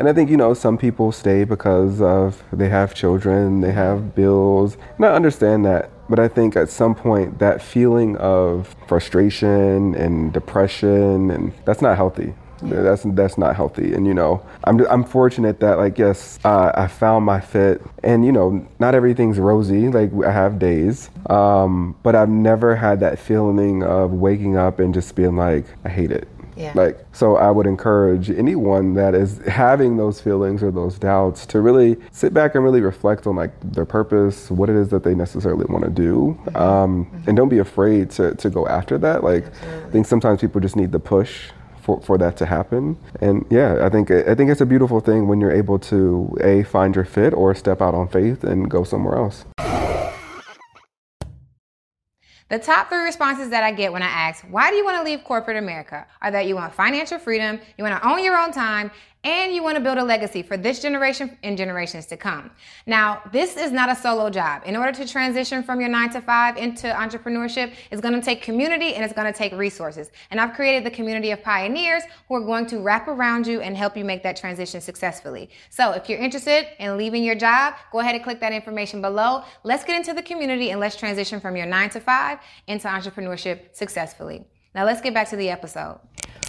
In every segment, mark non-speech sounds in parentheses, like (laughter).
And I think, you know, some people stay because of they have children, they have bills. And I understand that. But I think at some point that feeling of frustration and depression and that's not healthy. That's that's not healthy, and you know I'm I'm fortunate that like yes uh, I found my fit, and you know not everything's rosy. Like I have days, um, but I've never had that feeling of waking up and just being like I hate it. Yeah. Like so, I would encourage anyone that is having those feelings or those doubts to really sit back and really reflect on like their purpose, what it is that they necessarily want to do, um, and don't be afraid to to go after that. Like I think sometimes people just need the push for, for that to happen. And yeah, I think I think it's a beautiful thing when you're able to a find your fit or step out on faith and go somewhere else. The top three responses that I get when I ask, why do you want to leave corporate America? Are that you want financial freedom, you want to own your own time, and you want to build a legacy for this generation and generations to come. Now, this is not a solo job. In order to transition from your nine to five into entrepreneurship, it's going to take community and it's going to take resources. And I've created the community of pioneers who are going to wrap around you and help you make that transition successfully. So if you're interested in leaving your job, go ahead and click that information below. Let's get into the community and let's transition from your nine to five into entrepreneurship successfully. Now let's get back to the episode.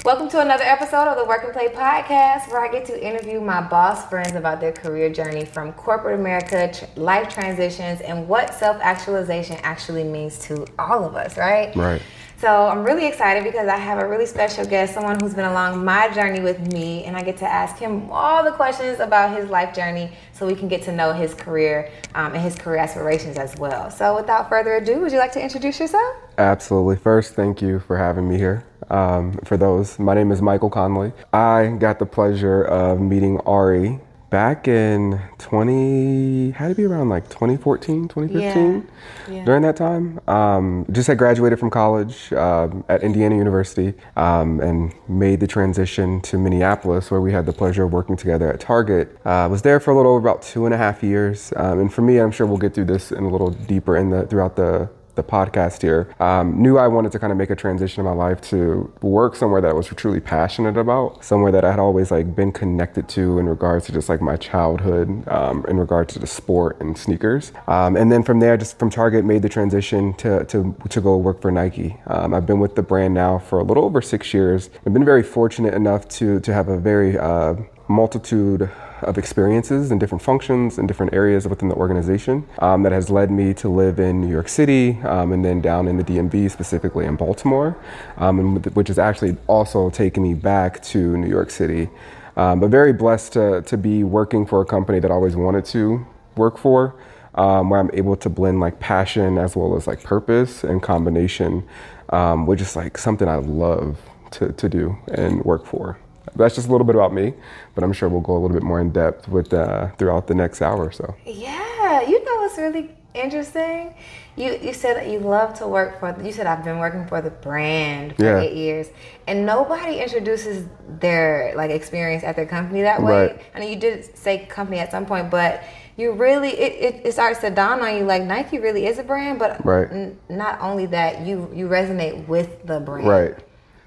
Welcome to another episode of the Work and Play podcast, where I get to interview my boss friends about their career journey from corporate America, life transitions, and what self actualization actually means to all of us, right? Right. So I'm really excited because I have a really special guest, someone who's been along my journey with me, and I get to ask him all the questions about his life journey so we can get to know his career um, and his career aspirations as well. So without further ado, would you like to introduce yourself? Absolutely. First, thank you for having me here. Um, for those, my name is Michael Conley. I got the pleasure of meeting Ari back in 20, had to be around like 2014, 2015. Yeah. Yeah. During that time, um, just had graduated from college um, at Indiana University um, and made the transition to Minneapolis, where we had the pleasure of working together at Target. Uh, was there for a little over about two and a half years, um, and for me, I'm sure we'll get through this in a little deeper in the throughout the the podcast here, um, knew I wanted to kind of make a transition in my life to work somewhere that I was truly passionate about, somewhere that I had always like been connected to in regards to just like my childhood, um, in regards to the sport and sneakers. Um, and then from there, just from Target, made the transition to to, to go work for Nike. Um, I've been with the brand now for a little over six years. I've been very fortunate enough to to have a very uh, multitude of experiences and different functions and different areas within the organization um, that has led me to live in New York City um, and then down in the DMV, specifically in Baltimore, um, which has actually also taken me back to New York City. Um, but very blessed to, to be working for a company that I always wanted to work for, um, where I'm able to blend like passion as well as like purpose and combination, um, which is like something I love to, to do and work for. That's just a little bit about me, but I'm sure we'll go a little bit more in depth with uh, throughout the next hour or so. Yeah, you know what's really interesting? You you said that you love to work for. You said I've been working for the brand for Yeah. eight years, and nobody introduces their like experience at their company that way. Right. I know you did say company at some point, but you really it, it, it starts to dawn on you like Nike really is a brand, but Right. n- not only that you you resonate with the brand, Right.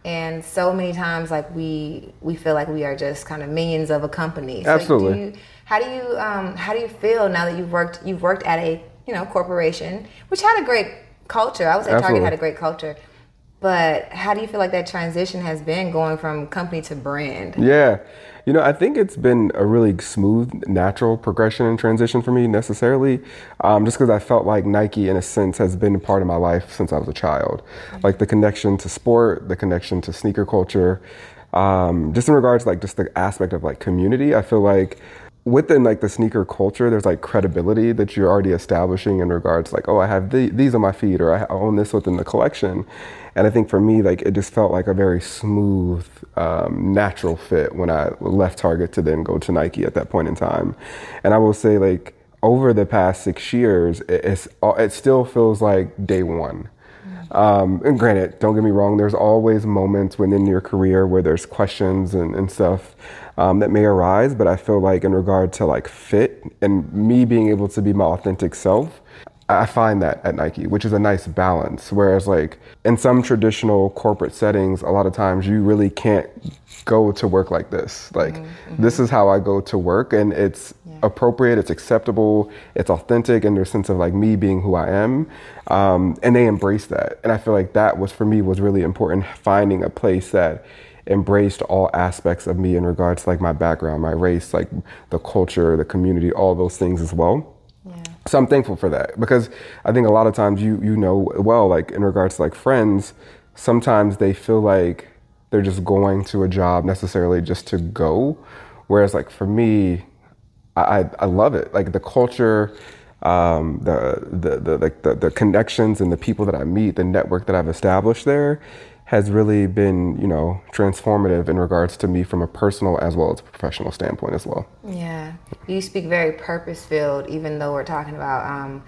And so many times like we we feel like we are just kind of minions of a company. So Absolutely. do you, how do you um, how do you feel now that you've worked you've worked at a you know corporation which had a great culture. I would say target had a great culture. But how do you feel like that transition has been going from company to brand? Yeah. You know, I think it's been a really smooth, natural progression and transition for me necessarily, um, just because I felt like Nike, in a sense, has been a part of my life since I was a child. Like the connection to sport, the connection to sneaker culture, um, just in regards to like just the aspect of like community. I feel like within like the sneaker culture, there's like credibility that you're already establishing in regards like, oh, I have the, these on my feet, or I own this within the collection. And I think for me, like it just felt like a very smooth, um, natural fit when I left Target to then go to Nike at that point in time. And I will say, like over the past six years, it, it's it still feels like day one. Um, and granted, don't get me wrong, there's always moments within your career where there's questions and, and stuff um, that may arise, but I feel like in regard to like fit and me being able to be my authentic self, I find that at Nike, which is a nice balance. Whereas, like in some traditional corporate settings, a lot of times you really can't go to work like this. Like, mm-hmm. this is how I go to work, and it's yeah. appropriate, it's acceptable, it's authentic in their sense of like me being who I am. Um, and they embrace that. And I feel like that was for me was really important finding a place that embraced all aspects of me in regards to like my background, my race, like the culture, the community, all those things as well. So I'm thankful for that because I think a lot of times you you know well like in regards to like friends, sometimes they feel like they're just going to a job necessarily just to go, whereas like for me, I I love it. Like the culture. Um, the, the, the, the, the connections and the people that I meet, the network that I've established there, has really been, you know, transformative in regards to me from a personal as well as professional standpoint as well. Yeah, you speak very purpose filled, even though we're talking about. Um,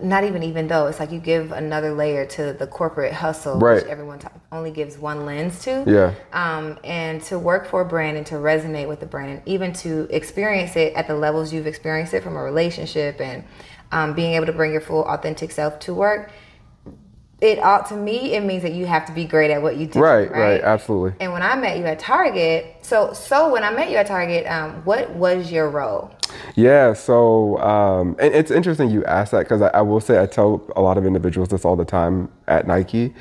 not even even though it's like you give another layer to the corporate hustle, right. which everyone t- only gives one lens to. Yeah. Um, and to work for a brand and to resonate with the brand, and even to experience it at the levels you've experienced it from a relationship and um, being able to bring your full authentic self to work it ought to me it means that you have to be great at what you do right right, right? absolutely. And when i met you at target so so when i met you at target um, what was your role? Yeah so um, and it's interesting you ask that because I, I, will say i tell a lot of individuals this all the time at nike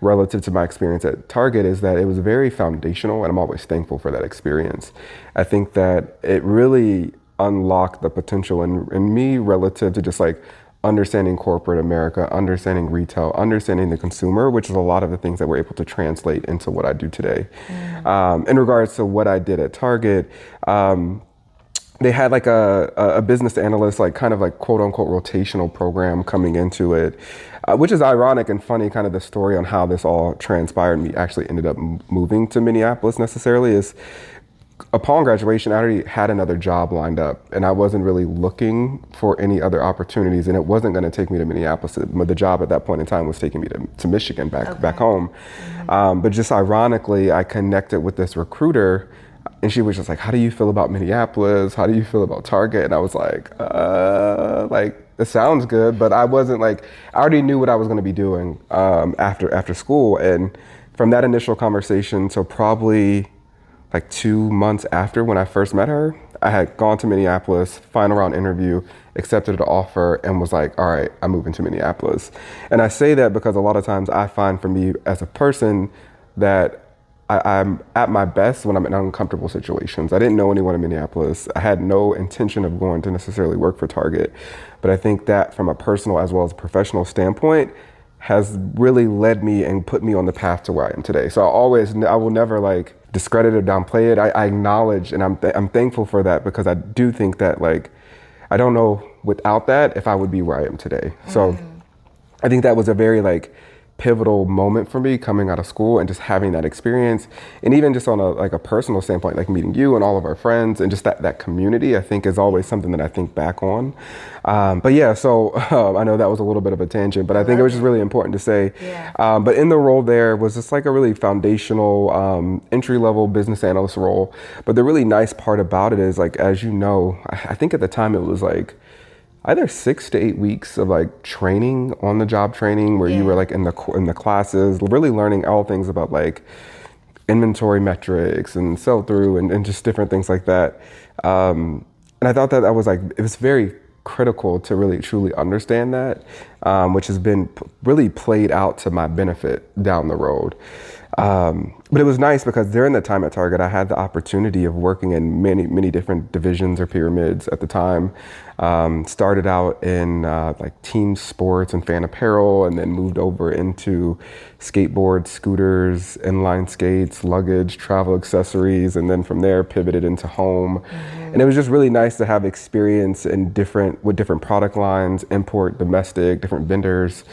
relative to my experience at target is that it was very foundational and i'm always thankful for that experience. I think that it really unlocked the potential in, in me relative to just like understanding corporate America, understanding retail, understanding the consumer, which is a lot of the things that we're able to translate into what I do today. Mm. Um, in regards to what I did at Target, um, they had like a, a business analyst, like kind of like quote unquote rotational program coming into it, uh, which is ironic and funny. Kind of the story on how this all transpired. Me actually ended up moving to Minneapolis necessarily is upon graduation, I already had another job lined up, and I wasn't really looking for any other opportunities, and it wasn't going to take me to Minneapolis. The job at that point in time was taking me to, to Michigan, back okay. back home. Mm-hmm. Um, but just ironically, I connected with this recruiter, and she was just like, "How do you feel about Minneapolis? How do you feel about Target?" And I was like, uh, "Like it sounds good," but I wasn't like I already knew what I was going to be doing um, after after school, and from that initial conversation, so probably like two months after when I first met her, I had gone to Minneapolis, final round interview, accepted the offer, and was like, all right, I'm moving to Minneapolis. And I say that because a lot of times I find for me as a person that I, am at my best when I'm in uncomfortable situations. I didn't know anyone in Minneapolis. I had no intention of going to necessarily work for Target. But I think that from a personal as well as professional standpoint, has really led me and put me on the path to where I am today. So I always, I will never like discredit or downplay it. I, I acknowledge and I'm, th- I'm thankful for that because I do think that like, I don't know without that if I would be where I am today. So mm. I think that was a very like pivotal moment for me coming out of school and just having that experience. And even just on a like a personal standpoint like meeting you and all of our friends and just that that community i think is always something that i think back on. Um, but yeah so (laughs) um, i know that was a little bit of a tangent but i, think it was just really important to say yeah. um, but in the role there was just like a really foundational um, entry level business analyst role. But the really nice part about it is like as you know I, I think at the time it was like either six to eight weeks of like training on the job training where yeah. you were like in the in the classes really learning all things about like inventory metrics and sell through and, and, just different things like that um, and i thought that that was like it was very critical to really truly understand that um, which has been p- really played out to my benefit down the road um, but it was nice because during the time at Target, I had the opportunity of working in many, many different divisions or pyramids at the time. Um, started out in uh, like team sports and fan apparel, and then moved over into skateboards, scooters, inline skates, luggage, travel accessories, and then from there pivoted into home. Mm-hmm. And it was just really nice to have experience in different with different product lines, import, domestic, different vendors.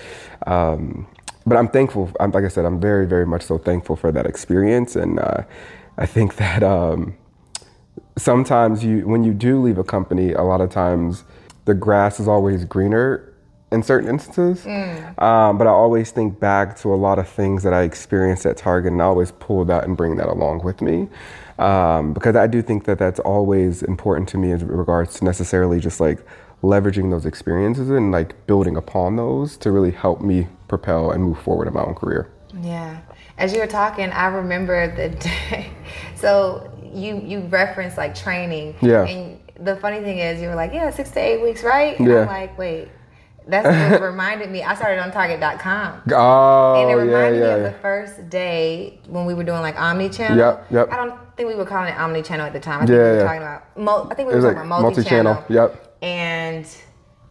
Um, but I'm thankful. I'm, like I said, I'm very, very much so thankful for that experience, and uh, I think (laughs) that um, sometimes you, when you do leave a company, a lot of times the grass is always greener in certain instances. Mm. Um, but I always think back to a lot of things that I experienced at Target, and I always pull that and bring that along with me. Um, because I do think that that's always important to me in regards to necessarily just like leveraging those experiences and like building upon those to really help me propel and move forward in my own career. Yeah. As you were talking, I remember the day. (laughs) So you you referenced like training. Yeah. And the funny thing is, you were like, yeah, six to eight weeks, right? And Yeah. I'm like, wait. That's what (laughs) reminded me. I started on Target.com. Oh, And it reminded yeah, me yeah. of the first day when we were doing like omni channel. Yep, yep. I don't think we were calling it omni channel at the time. I think Yeah, we were talking about. Mul- I think we were talking like about multi channel. multi-channel. Yep. And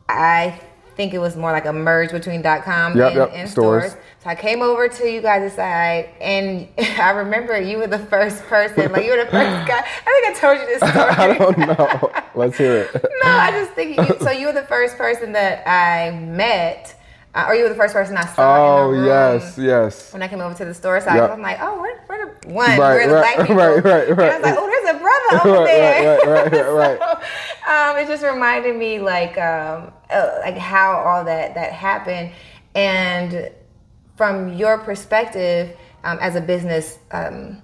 I think it was more like a merge between .com Yep, and, yep, and stores. stores. So I came over to you guys' side, and (laughs) I remember you were the first person. Like you were the first (laughs) guy. I think I told you this (laughs) story. I don't know. Let's hear it. No, I just think you, so. You were the first person that I met, uh, or you were the first person I saw Oh in the room yes, yes. when I came over to the store side. Yep. I'm like, oh, where, where the one? Right, the right, black (laughs) people? right, right, And I was like, oh, there's a brother (laughs) over Right, there. right, right, right, (laughs) right. So, um, it just reminded me like um, uh, like how all that that happened, and from your perspective um, as a business. Um,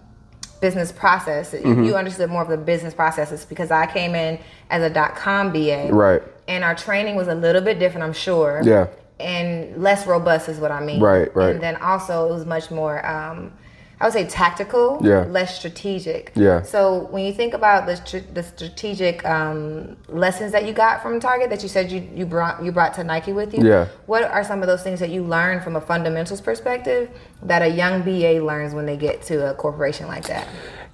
business process Mm-hmm. you understood more of the business processes because i came in as a dot-com ba Right. and our training was a little bit different i'm sure Yeah. And less robust is what i mean Right, right. and then also it was much more um, i would say tactical Yeah. less strategic Yeah. so when you think about the, str- the strategic um, lessons that you got from target that you said you, you brought you brought to nike with you Yeah. what are some of those things that you learned from a fundamentals perspective that a young ba learns when they get to a corporation like that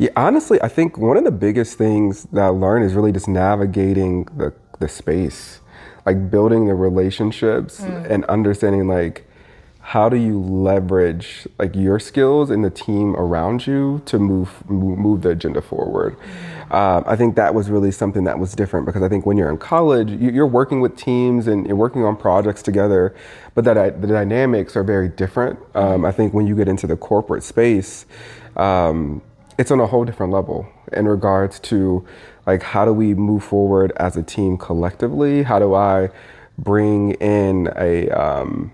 Yeah, honestly, I think one of the biggest things that I learned is really just navigating the the space, like building the relationships and understanding like how do you leverage like your skills and the team around you to move move, move the agenda forward. Um, I think that was really something that was different because I think when you're in college, you, you're working with teams and you're working on projects together, but that the dynamics are very different. Um, I think when you get into the corporate space. Um, it's on a whole different level in regards to like how do we move forward as a team collectively? How do i bring in a um,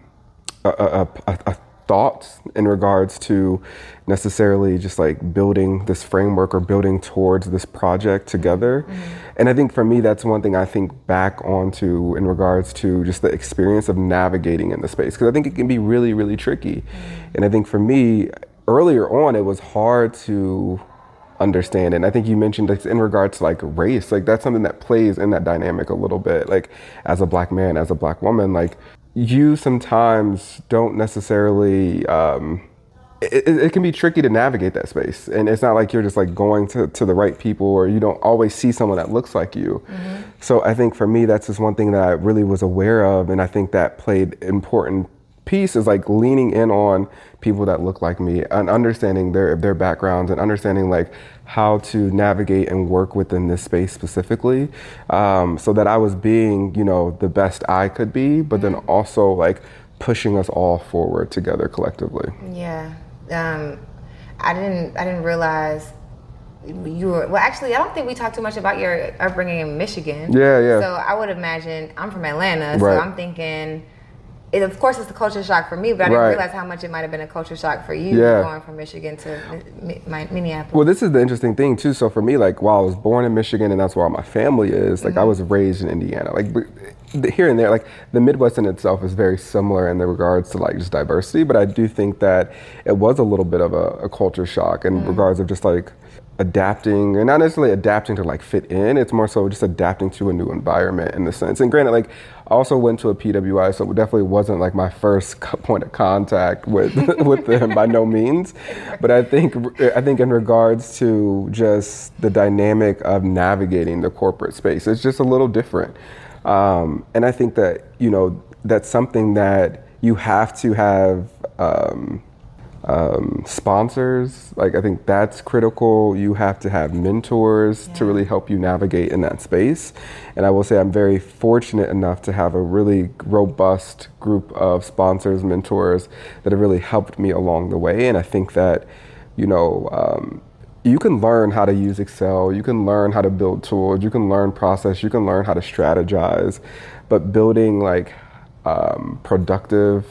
a, a, a, a thought in regards to necessarily just like building this framework or building towards this project together? And i think for me that's one thing i think back onto in regards to just the experience of navigating in the space because i think it can be really really tricky. And i think for me earlier on it was hard to understand. And i think you mentioned it's in regards to like race. Like that's something that plays in that dynamic a little bit. Like as a black man as a black woman like you sometimes don't necessarily um it, it, can be tricky to navigate that space. And it's not like you're just like going to, to the right people or you don't always see someone that looks like you. So i think for me that's just one thing that i really was aware of. And i think that played important piece is like leaning in on people that look like me and understanding their their backgrounds and understanding like how to navigate and work within this space specifically um, so that i was being you know the best i could be but then also like pushing us all forward together collectively Yeah. Um, I didn't. I didn't realize you were. Well, actually, I don't think we talked too much about your upbringing in Michigan. Yeah, yeah. So I would imagine I'm from Atlanta, so I'm thinking. It, of course, it's a culture shock for me, but I didn't Right. realize how much it might have been a culture shock for you Yeah. going from Michigan to Mi- Mi- Minneapolis. Well, this is the interesting thing too. So for me, like while I was born in Michigan and that's where all my family is, like I mm-hmm. was raised in Indiana. Like here and there, like the Midwest in itself is very similar in the regards to like just diversity. But I do think that it was a little bit of a, a culture shock in mm-hmm. regards of just like adapting and not necessarily adapting to like fit in it's more so just adapting to a new environment in the sense and granted like i also went to a pwi so it definitely wasn't like my first (laughs) point of contact with (laughs) with them by no means. But i think i think in regards to just the dynamic of navigating the corporate space it's just a little different. Um, and i think that you know that's something that you have to have um, um, sponsors. Like I think that's critical. You have to have mentors to really help you navigate in that space. And I will say I'm very fortunate enough to have a really robust group of sponsors, mentors that have really helped me along the way. And I think that, you know. Um, you can learn how to use Excel, you can learn how to build tools, you can learn process, you can learn how to strategize, but building like um, productive,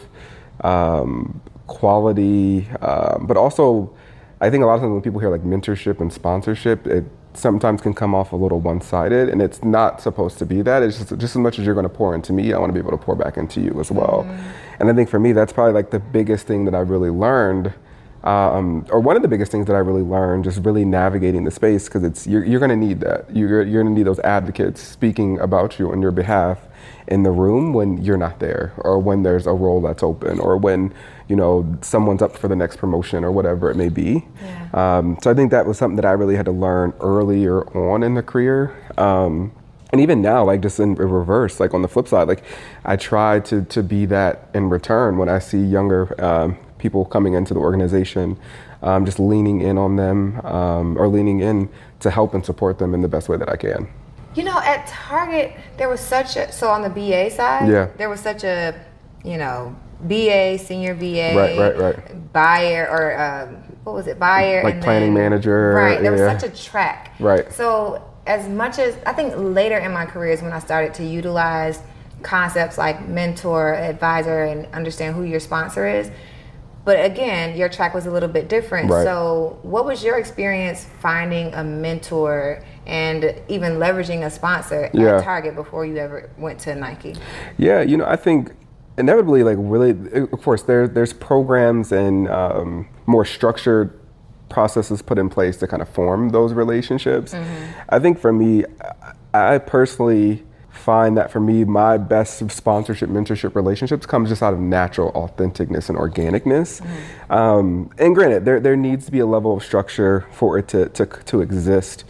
um, quality, um, but also I think a lot of times when people hear like mentorship and sponsorship, it sometimes can come off a little one-sided and it's not supposed to be that it's just, just as much as you're going to pour into me i want to be able to pour back into you as well mm. and i think for me that's probably like the biggest thing that i really learned um, or one of the biggest things that I really learned, just really navigating the space, because it's you're, you're going to need that. You're, you're going to need those advocates speaking about you on your behalf in the room when you're not there, or when there's a role that's open, or when you know someone's up for the next promotion, or whatever it may be. Yeah. Um, so I think that was something that I really had to learn earlier on in the career. Um, and even now, like just in reverse, like on the flip side, like I try to to be that in return when I see younger um, people coming into the organization, um, just leaning in on them um, or leaning in to help and support them in the best way that I can. You know, at Target, there was such a, so on the BA side, yeah. there was such a, you know, BA, senior BA, right, right, right. buyer, or um, what was it, buyer? Like planning then, manager. Right, there yeah. was such a track. Right. So, as much as I think later in my career is when I started to utilize concepts like mentor, advisor, and understand who your sponsor is. But again, your track was a little bit different. Right. So, what was your experience finding a mentor and even leveraging a sponsor yeah. at Target before you ever went to Nike? Yeah, you know, I think inevitably, like really, of course, there there's programs and um, more structured processes put in place to kind of form those relationships. Mm-hmm. I think for me, I personally find that for me, my best sponsorship, mentorship relationships comes just out of natural authenticness and organicness. Mm-hmm. Um, and granted, there, there needs to be a level of structure for it to, to, to exist.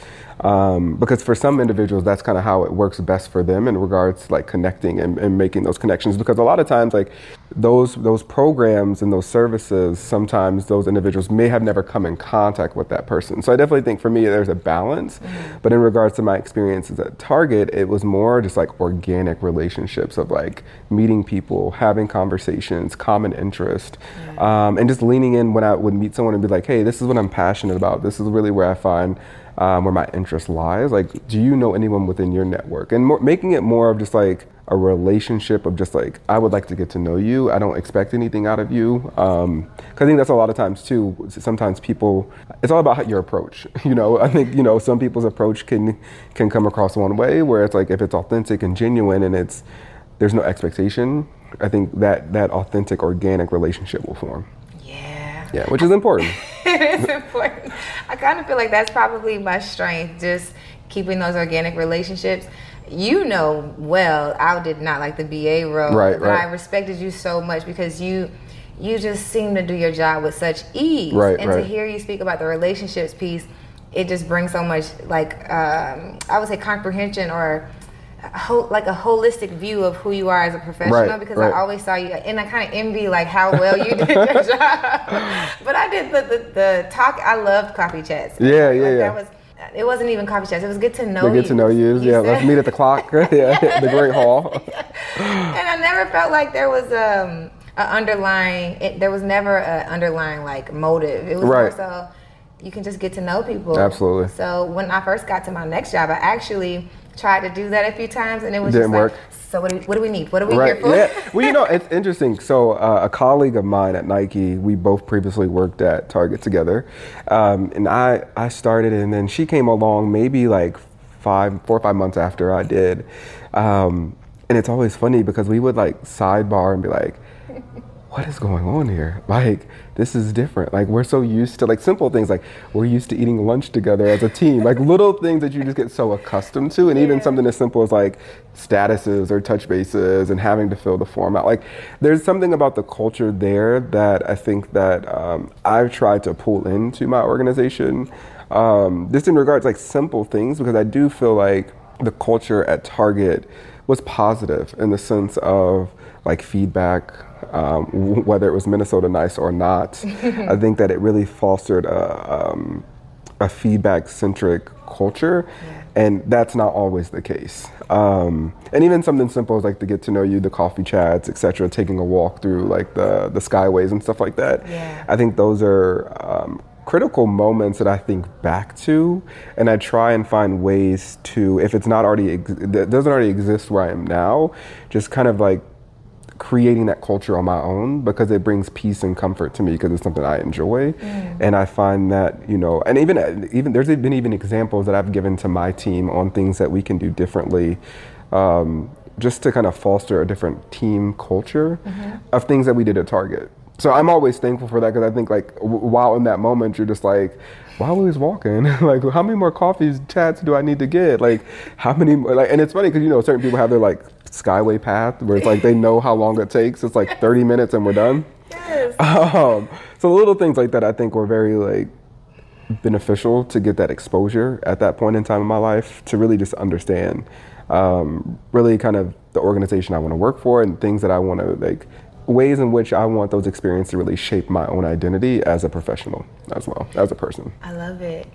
Um, because for some individuals, that's kind of how it works best for them in regards to like connecting and, and, making those connections. Because a lot of times, like those those programs and those services, sometimes those individuals may have never come in contact with that person. So I definitely think for me, there's a balance. Mm-hmm. But in regards to my experiences at Target, it was more just like organic relationships of like meeting people, having conversations, common interest, mm-hmm. um, and just leaning in when I would meet someone and be like, "Hey, this is what I'm passionate about. This is really where I find." Um, where my interest lies. Like, do you know anyone within your network? And more, making it more of just like a relationship of just like, I would like to get to know you. I don't expect anything out of you. Um, Cause I think that's a lot of times too. Sometimes people, it's all about your approach. (laughs) You know, I think, you know, some people's approach can, can come across one way where it's like, if it's authentic and genuine and it's, there's no expectation, I think that that authentic, organic relationship will form. Yeah. Yeah, which is important. (laughs) it is important. I kind of feel like that's probably my strength, just keeping those organic relationships. You know well, I did not like the BA role, right, but right. I respected you so much because you you just seem to do your job with such ease. Right, and right. to hear you speak about the relationships piece, it just brings so much like um, I would say comprehension or like a holistic view of who you are as a professional right, because right. I always saw you and I kind of envy like how well you did your (laughs) job. But I did the, the, the talk. I loved coffee chats. Yeah, like, yeah, yeah. That was it wasn't even coffee chats. It was good to know they you. Get to know you. you yeah, said. let's meet at the clock. (laughs) (laughs) yeah, the Great Hall. and I never felt like there was um, an underlying. It, there was never an underlying like motive. It was right. more so you can just get to know people. Absolutely. So when I first got to my next job, I actually tried to do that a few times, and it was didn't just work. Like, so what do, we, what do we need? What are we right. here for? Yeah. Well, you know, it's interesting. So uh, a colleague of mine at Nike, we both previously worked at Target together, um, and I I started, and then she came along maybe like five, four or five months after I did, um, and it's always funny because we would like sidebar and be like what is going on here? Like, this is different. Like, we're so used to like simple things, like we're used to eating lunch together as a team, like little things that you just get so accustomed to, and yeah. even something as simple as like statuses or touch bases and having to fill the form out. Like, there's something about the culture there that I think that um, I've tried to pull into my organization. Um, just in regards like simple things, because I do feel like the culture at Target was positive in the sense of like feedback, um, (laughs) whether it was Minnesota Nice or not. (laughs) I think that it really fostered a, um, a feedback centric culture. Yeah. And that's not always the case. Um, and even something simple as like to get to know you, the coffee chats, etc., taking a walk through like the the skyways and stuff like that. Yeah. I think those are um, critical moments that I think back to, and I try and find ways to, if it's not already, ex- doesn't already exist where I am now, just kind of like creating that culture on my own because it brings peace and comfort to me because it's something I enjoy, and I find that you know, and even even there's been even examples that I've given to my team on things that we can do differently. Um, just to kind of foster a different team culture of things that we did at Target. So I'm always thankful for that because I think like w- while in that moment you're just like, why are we always walking? (laughs) like how many more coffees, chats do I need to get? Like how many more, like and it's funny because you know certain people have their like skyway path where it's like they know how long it takes. It's like 30 minutes and we're done. Yes. Um, so little things like that I think were very like beneficial to get that exposure at that point in time in my life to really just understand um, really kind of the organization I want to work for and things that I want to like ways in which I want those experiences to really shape my own identity as a professional as well as a person. I love it.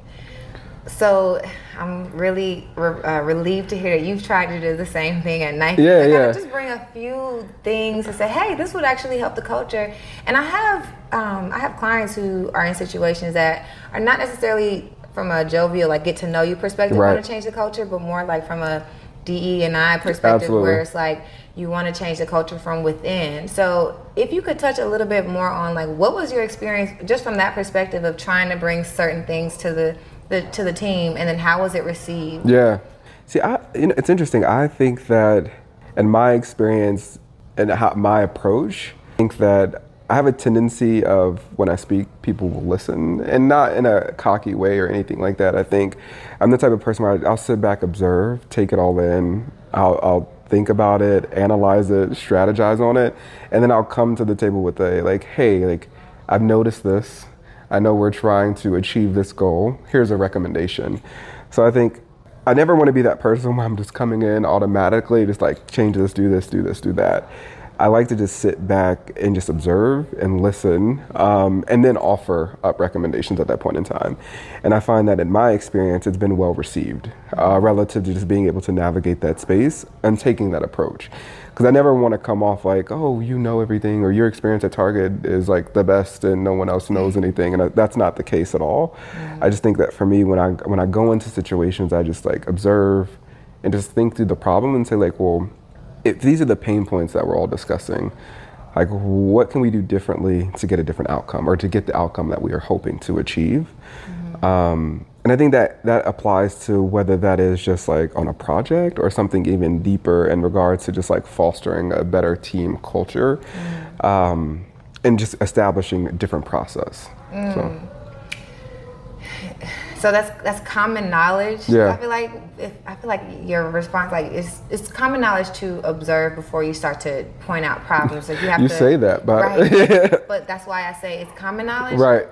So I'm really re- uh, relieved to hear that you've tried to do the same thing at Nike. Yeah, I gotta yeah. Just bring a few things and say, hey, this would actually help the culture. And I have um, I have clients who are in situations that are not necessarily from a jovial, like get to know you perspective, Right. want to change the culture, but more like from a DE and I perspective, Absolutely. where it's like you want to change the culture from within. So if you could touch a little bit more on like what was your experience just from that perspective of trying to bring certain things to the, the to the team and then how was it received? Yeah. See, I, you know, it's interesting. I think that, in my experience and how, my approach, I think that I have a tendency of when I speak, people will listen, and not in a cocky way or anything like that. I think I'm the type of person where I'll sit back, observe, take it all in. I'll, I'll think about it, analyze it, strategize on it, and then I'll come to the table with a like, hey, like I've noticed this. I know we're trying to achieve this goal. Here's a recommendation. So I think I never want to be that person where I'm just coming in automatically, just like change this, do this, do this, do that. I like to just sit back and just observe and listen, um, and then offer up recommendations at that point in time. And I find that in my experience, it's been well received uh, relative to just being able to navigate that space and taking that approach. Because I never want to come off like, oh, you know everything, or your experience at Target is like the best, and no one else knows anything, and I, that's not the case at all. I just think that for me, when I when I go into situations, I just like observe and just think through the problem and say like, well, if these are the pain points that we're all discussing, like what can we do differently to get a different outcome or to get the outcome that we are hoping to achieve? Um, and I think that that applies to whether that is just like on a project or something even deeper in regards to just like fostering a better team culture um, and just establishing a different process. So, So that's that's common knowledge. Yeah. I feel like if, I feel like your response like it's it's common knowledge to observe before you start to point out problems. Like you have You to say that, but- right. (laughs) but that's why I say it's common knowledge. right.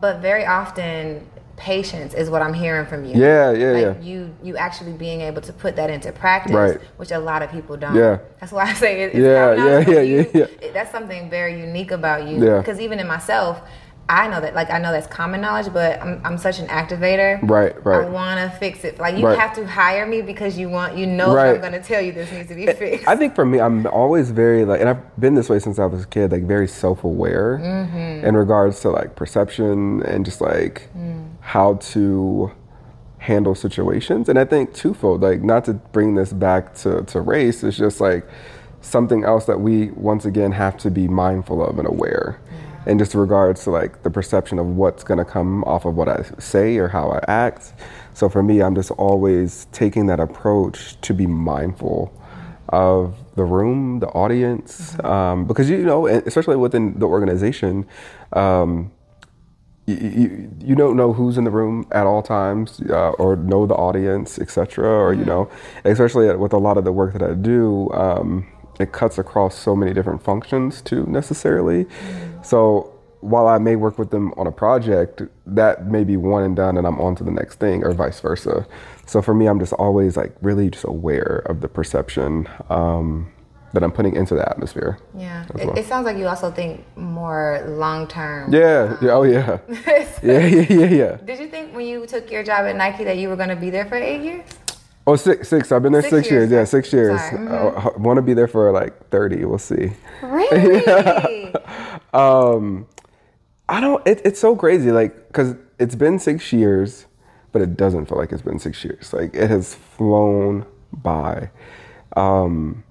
But very often patience is what I'm hearing from you. Yeah, yeah, like yeah. You you actually being able to put that into practice, Right. which a lot of people don't. Yeah. That's why I say it, it's Yeah, yeah, yeah, you- yeah, it- that's something very unique about you. Yeah. Because even in myself, I know that like I know that's common knowledge, but I'm I'm such an activator. Right, right. I want to fix it. Like you Right. have to hire me because you want you know Right. I'm going to tell you this needs to be fixed. I think for me, I'm always very like, and I've been this way since I was a kid, like very self-aware mm-hmm. in regards to like perception and just like mm. How to handle situations. And I think twofold, like not to bring this back to, to race, it's just like something else that we once again have to be mindful of and aware. And just in regards to like the perception of what's gonna come off of what I say or how I act. So for me, I'm just always taking that approach to be mindful of the room, the audience, um, because you know, especially within the organization, um, you, you, you don't know who's in the room at all times uh, or know the audience, etc. Or you know, especially with a lot of the work that I do, um, it cuts across so many different functions too necessarily. So while I may work with them on a project, that may be one and done, and I'm on to the next thing, or vice versa. So for me, I'm just always like really just aware of the perception um, that I'm putting into the atmosphere. yeah. as It, it sounds like you also think more long term. Yeah. yeah. Oh yeah. (laughs) (laughs) Yeah. Yeah. Yeah. Yeah. Did you think when you took your job at Nike that you were going to be there for eight years? Oh, six, six. I've been there Six six, years. years, Yeah, six years. Sorry. Mhm. I, want to be there for like 30. We'll see. Really? (laughs) Um, I don't, it, it's so crazy. Like, because it's been six years, but it doesn't feel like it's been six years. Like, it has flown by. Um,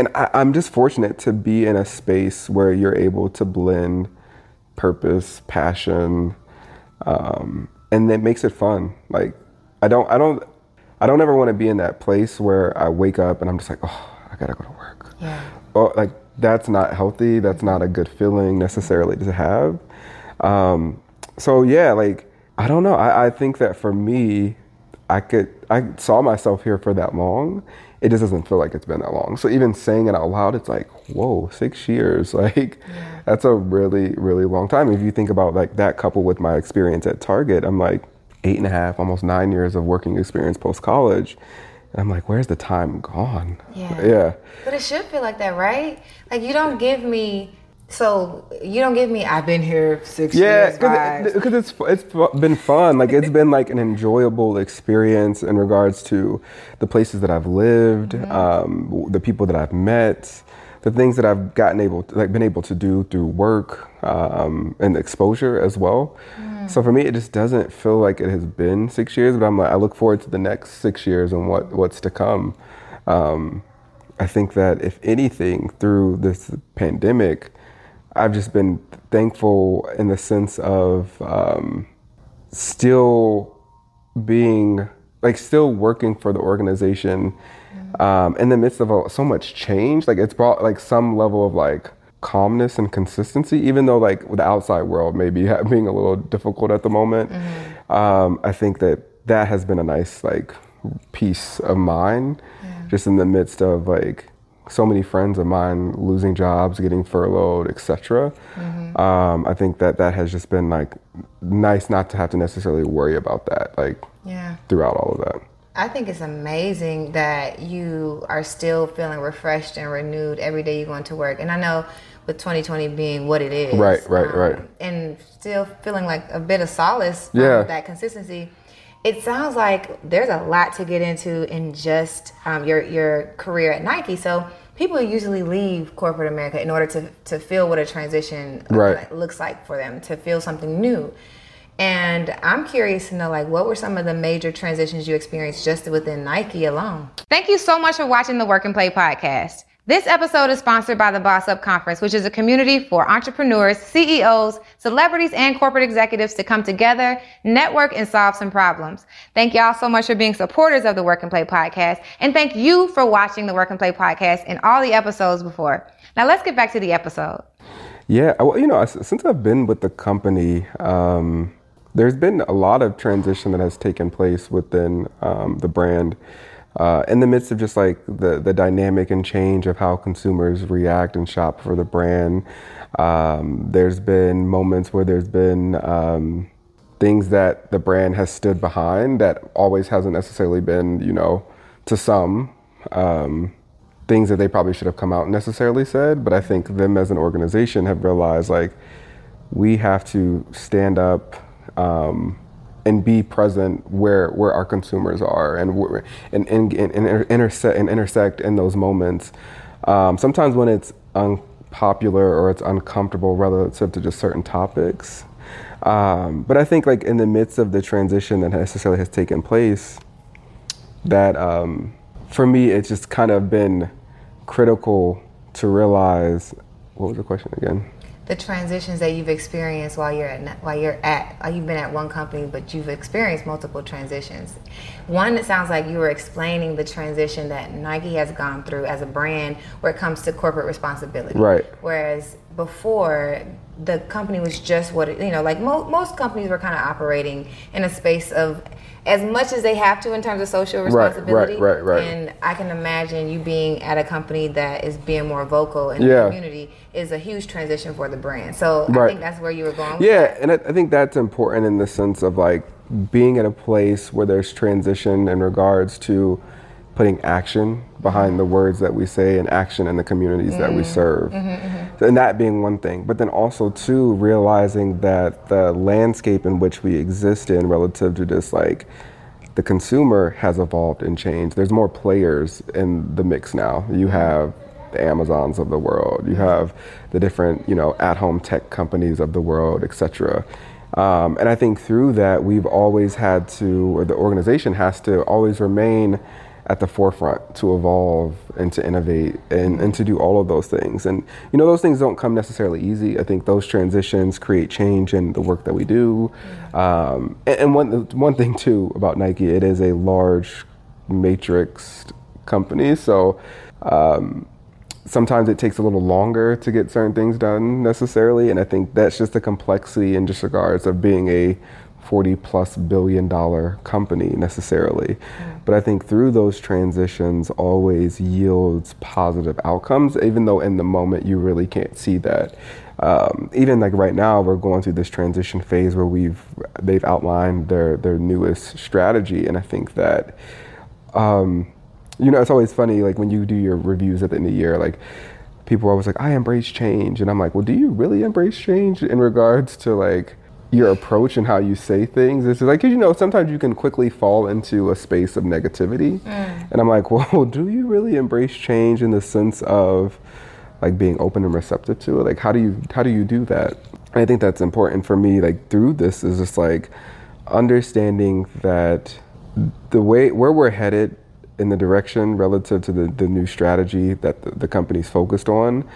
and I, I'm just fortunate to be in a space where you're able to blend purpose, passion, um, and it makes it fun. Like I don't, I don't, I don't ever want to be in that place where I wake up and I'm just like, oh, I gotta go to work. Yeah. Oh, like that's not healthy. That's not a good feeling necessarily to have. Um, so yeah, like I don't know. I, I think that for me, I could I saw myself here for that long. It just doesn't feel like it's been that long. So even saying it out loud, it's like, whoa, six years. (laughs) Like Yeah. that's a really, really long time. If you think about like that couple with my experience at Target, I'm like eight and a half, almost nine years of working experience post college. And I'm like, where's the time gone? Yeah. Yeah. But it should feel like that, right? Like you don't give me. So you don't give me. I've been here six Yeah, years. Yeah, because it's it's fu- been fun. Like it's been like an enjoyable experience in regards to the places that I've lived, Mm-hmm. um, the people that I've met, the things that I've gotten able to, like been able to do through work um, and exposure as well. Mm. So for me, it just doesn't feel like it has been six years. But I'm like, I look forward to the next six years and what what's to come. Um, I think that if anything, through this pandemic, I've just been thankful in the sense of um, still being like still working for the organization um, in the midst of a, so much change. Like it's brought like some level of like calmness and consistency, even though like the outside world may be (laughs) being a little difficult at the moment. Um, I think that that has been a nice like peace of mind, just in the midst of like so many friends of mine losing jobs, getting furloughed, etc. Um, I think that that has just been like nice not to have to necessarily worry about that like yeah. throughout all of that. I think it's amazing that you are still feeling refreshed and renewed every day you go into work. And I know with 2020 being what it is, um, Right, right, right. and still feeling like a bit of solace Yeah. that consistency. It sounds like there's a lot to get into in just um, your your career at Nike. So people usually leave corporate America in order to to feel what a transition uh, Right. looks like for them, to feel something new. And I'm curious to know, like, what were some of the major transitions you experienced just within Nike alone? Thank you so much for watching the Work and Play podcast. This episode is sponsored by the Boss Up Conference, which is a community for entrepreneurs, CEOs, celebrities, and corporate executives to come together, network, and solve some problems. Thank y'all so much for being supporters of the Work and Play podcast. And thank you for watching the Work and Play podcast and all the episodes before. Now let's get back to the episode. Yeah, well, you know, since I've been with the company, um, there's been a lot of transition that has taken place within um, the brand. Uh, in the midst of just like the, the dynamic and change of how consumers react and shop for the brand, um, there's been moments where there's been um, things that the brand has stood behind that always hasn't necessarily been, you know, to some um, things that they probably should have come out necessarily said. But I think them as an organization have realized like we have to stand up um, and be present where where our consumers are and and, and, and, and inter- intersect and intersect in those moments. Um, sometimes when it's unpopular or it's uncomfortable relative to just certain topics. Um, but I think like in the midst of the transition that necessarily has taken place, that um, for me it's just kind of been critical to realize. What was the question again? The transitions that you've experienced while you're at while you're at you've been at one company but you've experienced multiple transitions one it sounds like you were explaining the transition that nike has gone through as a brand where it comes to corporate responsibility Right. whereas before the company was just what it, you know like mo- most companies were kind of operating in a space of as much as they have to in terms of social Right, right, responsibility right, right. and i can imagine you being at a company that is being more vocal in Yeah. the community is a huge transition for the brand. So I think that's where you were going. With Yeah, that. and I, I think that's important in the sense of like being at a place where there's transition in regards to putting action behind the words that we say and action in the communities that we mm-hmm. serve. Mm-hmm, mm-hmm. And that being one thing. But then also, too, realizing that the landscape in which we exist in relative to just like the consumer has evolved and changed. There's more players in the mix now. You have the Amazons of the world. You have the different, you know, at-home tech companies of the world, etc. Um, and I think through that, we've always had to, or the organization has to always remain at the forefront to evolve and to innovate and, and to do all of those things. And you know, those things don't come necessarily easy. I think those transitions create change in the work that we do. Um, and, and one one thing too about Nike, it is a large matrix company, so. Um, sometimes it takes a little longer to get certain things done necessarily and i think that's just the complexity in just regards of being a 40 plus billion dollar company necessarily. Mm. But I think through those transitions always yields positive outcomes, even though in the moment you really can't see that. Um, even like right now, we're going through this transition phase where we've they've outlined their their newest strategy, and I think that um, you know it's always funny like when you do your reviews at the end of the year, like people are always like, I embrace change, and I'm like, well, do you really embrace change in regards to like your approach and how you say things. It's like, you know, sometimes you can quickly fall into a space of negativity. Mm. And I'm like, (laughs) well, do you really embrace change in the sense of like being open and receptive to it? Like, how do you, how do you do that? And I think that's important for me, like through this is just like understanding that the way, where we're headed in the direction relative to the, the new strategy that the, the company's focused on,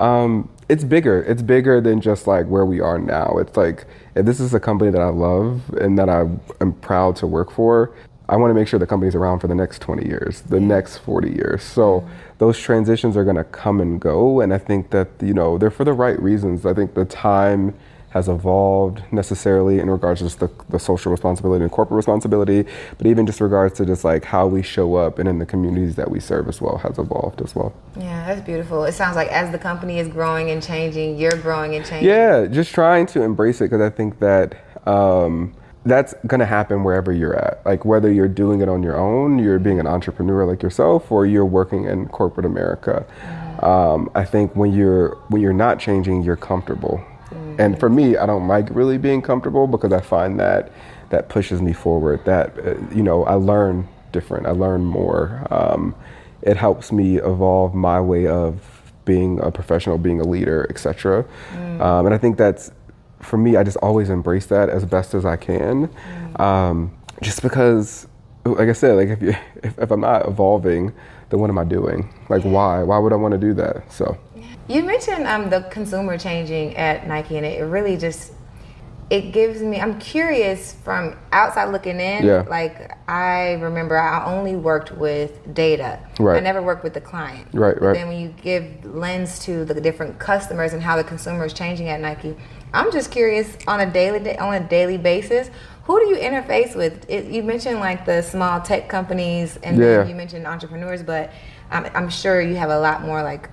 um, it's bigger. It's bigger than just like where we are now. It's like, if this is a company that I love and that I am proud to work for, I want to make sure the company's around for the next 20 years, the next 40 years. So those transitions are going to come and go. And I think that, you know, they're for the right reasons. I think the time has evolved necessarily in regards to just the, the social responsibility and corporate responsibility, but even just regards to just like how we show up and in the communities that we serve as well has evolved as well. Yeah, that's beautiful. It sounds like as the company is growing and changing, you're growing and changing. Yeah, just trying to embrace it because I think that. Um, that's going to happen wherever you're at. Like whether you're doing it on your own, you're being an entrepreneur like yourself, or you're working in corporate America. Mm-hmm. Um, I think when you're when you're not changing, you're comfortable. Mm-hmm. And for me, I don't like really being comfortable because I find that that pushes me forward. That uh, you know, I learn different. I learn more. Um, it helps me evolve my way of being a professional, being a leader, etc. Mm. Um, and I think that's for me. I just always embrace that as best as I can, mm. um, just because, like I said, like if you (laughs) if, if I'm not evolving, then what am I doing? Like why? Why would I want to do that? So. You mentioned um, the consumer changing at Nike, and it really just it gives me. I'm curious from outside looking in. Yeah. Like I remember, I only worked with data. Right. I never worked with the client. Right. Right. then when you give lens to the different customers and how the consumer is changing at Nike, I'm just curious on a daily on a daily basis. Who do you interface with? It, you mentioned like the small tech companies, and yeah. then you mentioned entrepreneurs, but I'm, I'm sure you have a lot more like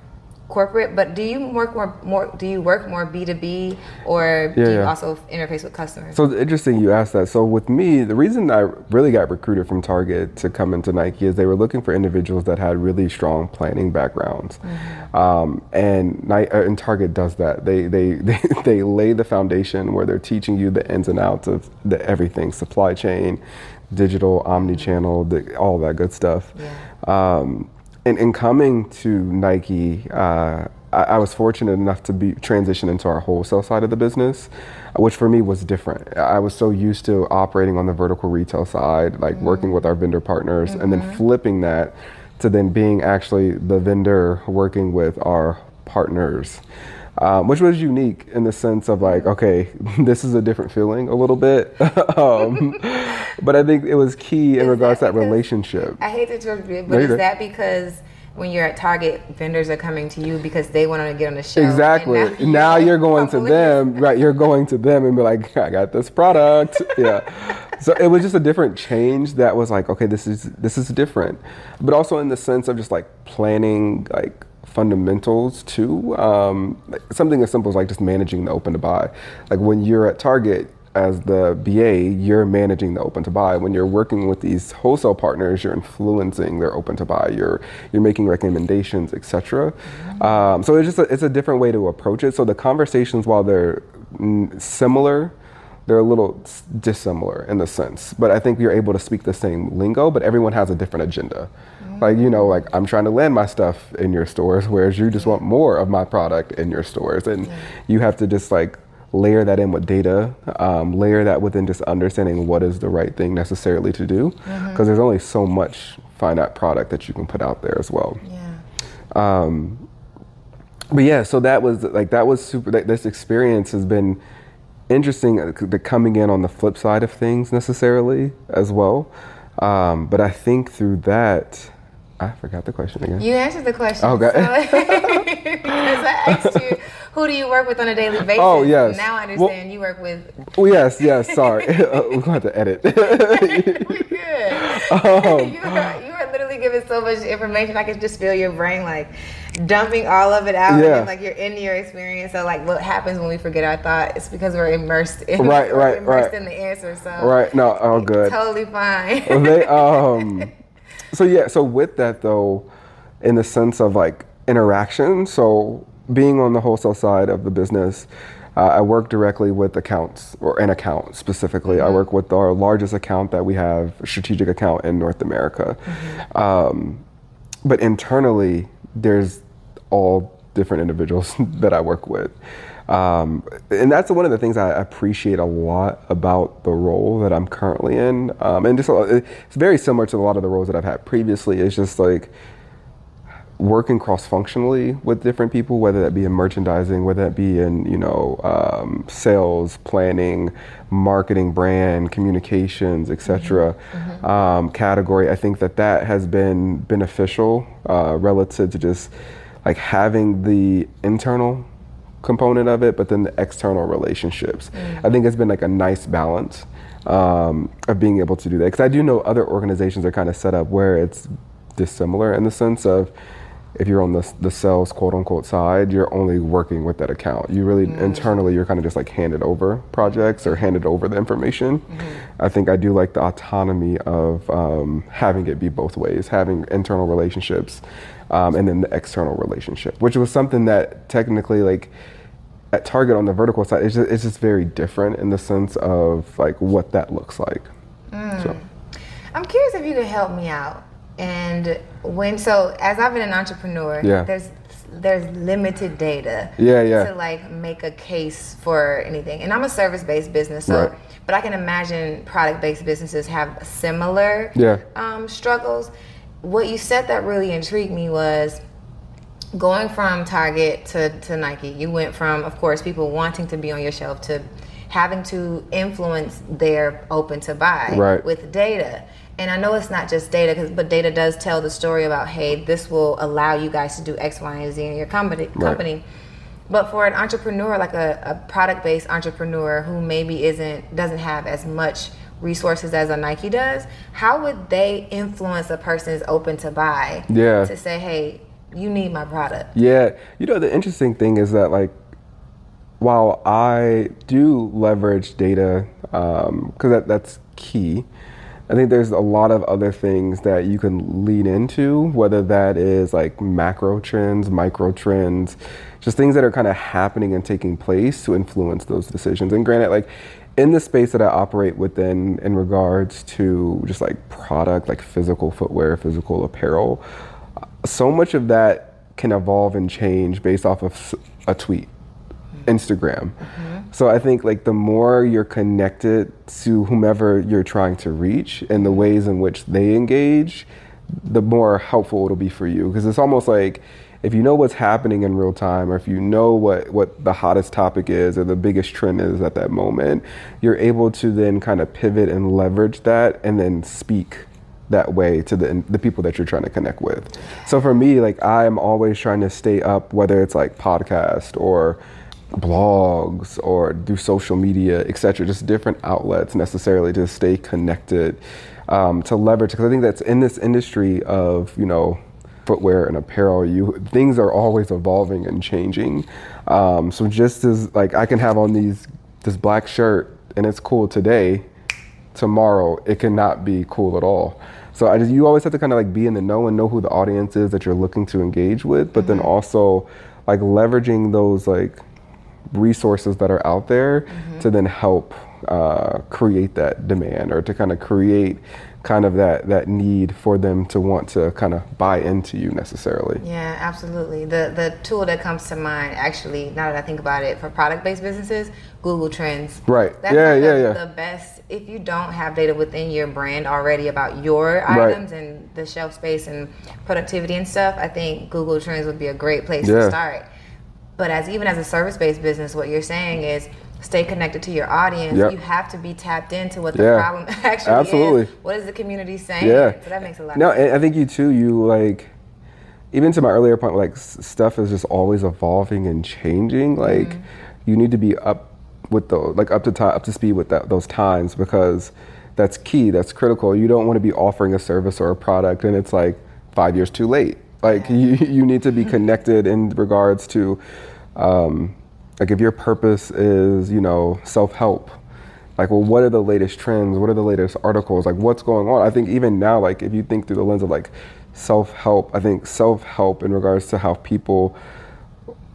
corporate, but do you work more more do you work more B two B or yeah, do you yeah. also interface with customers? So interesting you asked that. So with me, the reason I really got recruited from Target to come into Nike is they were looking for individuals that had really strong planning backgrounds, mm-hmm. um, and, uh, and Target does that. They, they (laughs) they they lay the foundation where they're teaching you the ins and outs of the everything, supply chain, digital, omni-channel, the, all that good stuff. Yeah. Um, in, in coming to Nike, uh, I, I, was fortunate enough to be transition into our wholesale side of the business, which for me was different. I was so used to operating on the vertical retail side, like mm-hmm. working with our vendor partners, mm-hmm. and then mm-hmm. flipping that to then being actually the vendor working with our partners um, which was unique in the sense of like, okay, (laughs) this is a different feeling a little bit. (laughs) um, but I think it was key in is regards that to that relationship. I hate to interrupt you, but is that because when you're at Target, vendors are coming to you because they want to get on the show. Exactly. Now, now, you're going to them, right? You're going to them and be like, I got this product. (laughs) yeah. So it was just a different change that was like, okay, this is this is different, but also in the sense of just like planning, like fundamentals too. Um, something as simple as like just managing the open to buy. Like when you're at Target as the BA, you're managing the open to buy. When you're working with these wholesale partners, you're influencing their open to buy. You're you're making recommendations, etc. Mm-hmm. Um, so it's just a, it's a different way to approach it. So the conversations, while they're similar, they're a little dissimilar in the sense. But I think you're able to speak the same lingo, but everyone has a different agenda. Like, you know, like I'm trying to land my stuff in your stores, whereas you just want more of my product in your stores. And you have to just like layer that in with data, um, layer that within just understanding what is the right thing necessarily to do, because Mm-hmm. there's only so much finite product that you can put out there as well. Yeah. Um, But yeah, so that was like that was super. That, this experience has been interesting. uh, The coming in on the flip side of things necessarily as well. Um, but I think through that, I forgot the question again. You answered the question. Okay. So, (laughs) because I asked you, who do you work with on a daily basis? Oh, yes. Now I Well- understand you work with. Oh yes, yes. Sorry, (laughs) we're going to have to edit. (laughs) We're good. Um, you, are, you are literally giving so much information. I could just feel your brain like dumping all of it out. Yeah. And, like you're in your experience. So like what happens when we forget our thought? It's because we're immersed in Right, right, immersed right. in the answer. So right? No, all good. totally fine. Well, they um so yeah so with that though in the sense of like interaction so being on the wholesale side of the business uh, i work directly with accounts or an account specifically. I work with our largest account that we have a strategic account in north america. Um, but internally there's all different individuals (laughs) that i work with um, and that's one of the things I appreciate a lot about the role that I'm currently in. Um, and just a it's very similar to a lot of the roles that I've had previously. It's just like working cross-functionally with different people, whether that be in merchandising, whether that be in you know um, sales, planning, marketing, brand, communications, etc. Um, category. I think that that has been beneficial uh, relative to just like having the internal component of it, but then the external relationships. I think it's been like a nice balance um, of being able to do that. Because I do know other organizations are kind of set up where it's dissimilar in the sense of if you're on the, the sales quote unquote side, you're only working with that account. You really internally, you're kind of just like handed over projects or handed over the information. I think I do like the autonomy of um, having it be both ways, having internal relationships um, and then the external relationship, which was something that technically like at Target on the vertical side, it's just, it's just very different in the sense of like what that looks like. So, I'm curious if you could help me out. And when so as I've been an entrepreneur, Yeah. there's there's limited data Yeah, yeah. to like make a case for anything. And I'm a service based business, so Right. but I can imagine product based businesses have similar Yeah. um, struggles. What you said that really intrigued me was going from Target to, to Nike, you went from, of course, people wanting to be on your shelf to having to influence their open to buy Right. with data. And I know it's not just data, but data does tell the story about, hey, this will allow you guys to do X, Y, and Z in your company. company. But for an entrepreneur, like a, a product-based entrepreneur who maybe isn't doesn't have as much resources as a Nike does, how would they influence a person's open to buy Yeah. to say, hey, you need my product? Yeah, you know the interesting thing is that like while I do leverage data um, because that that's key. I think there's a lot of other things that you can lean into, whether that is like macro trends, micro trends, just things that are kind of happening and taking place to influence those decisions. And granted, like in the space that I operate within, in regards to just like product, like physical footwear, physical apparel, so much of that can evolve and change based off of a tweet, Instagram. So I think like the more you're connected to whomever you're trying to reach and the ways in which they engage, the more helpful it'll be for you because it's almost like if you know what's happening in real time or if you know what what the hottest topic is or the biggest trend is at that moment, you're able to then kind of pivot and leverage that and then speak that way to the the people that you're trying to connect with. So for me, like I am always trying to stay up, whether it's like podcast or blogs or do social media, etc. Just different outlets necessarily to stay connected, um, to leverage. Because I think that's in this industry of you know footwear and apparel. You things are always evolving and changing. Um, so just as like I can have on these this black shirt and it's cool today, tomorrow it cannot be cool at all. So I just you always have to kind of like be in the know and know who the audience is that you're looking to engage with, but then also like leveraging those like resources that are out there to then help uh, create that demand or to kind of create kind of that that need for them to want to kind of buy into you necessarily. Yeah, absolutely. The the tool that comes to mind actually, now that I think about it, for product based businesses, Google Trends. Right. That's yeah, like yeah, the, yeah. the best if you don't have data within your brand already about your Right. items and the shelf space and productivity and stuff, I think Google Trends would be a great place Yeah. to start. But as even as a service based business, what you're saying is stay connected to your audience. Yep. You have to be tapped into what the Yeah. problem (laughs) actually Absolutely. is. What is the community saying? Yeah. So that makes a lot No, of sense. and I think you too. You like, even to my earlier point, like stuff is just always evolving and changing. Like, Mm-hmm. you need to be up with the like up to time, up to speed with that, those times because that's key. That's critical. You don't want to be offering a service or a product and it's like five years too late. Like Yeah. (laughs) you, you need to be connected in regards to, um, like if your purpose is you know self help like well what are the latest trends? What are the latest articles? Like what's going on? I think even now like if you think through the lens of like self-help i think self-help in regards to how people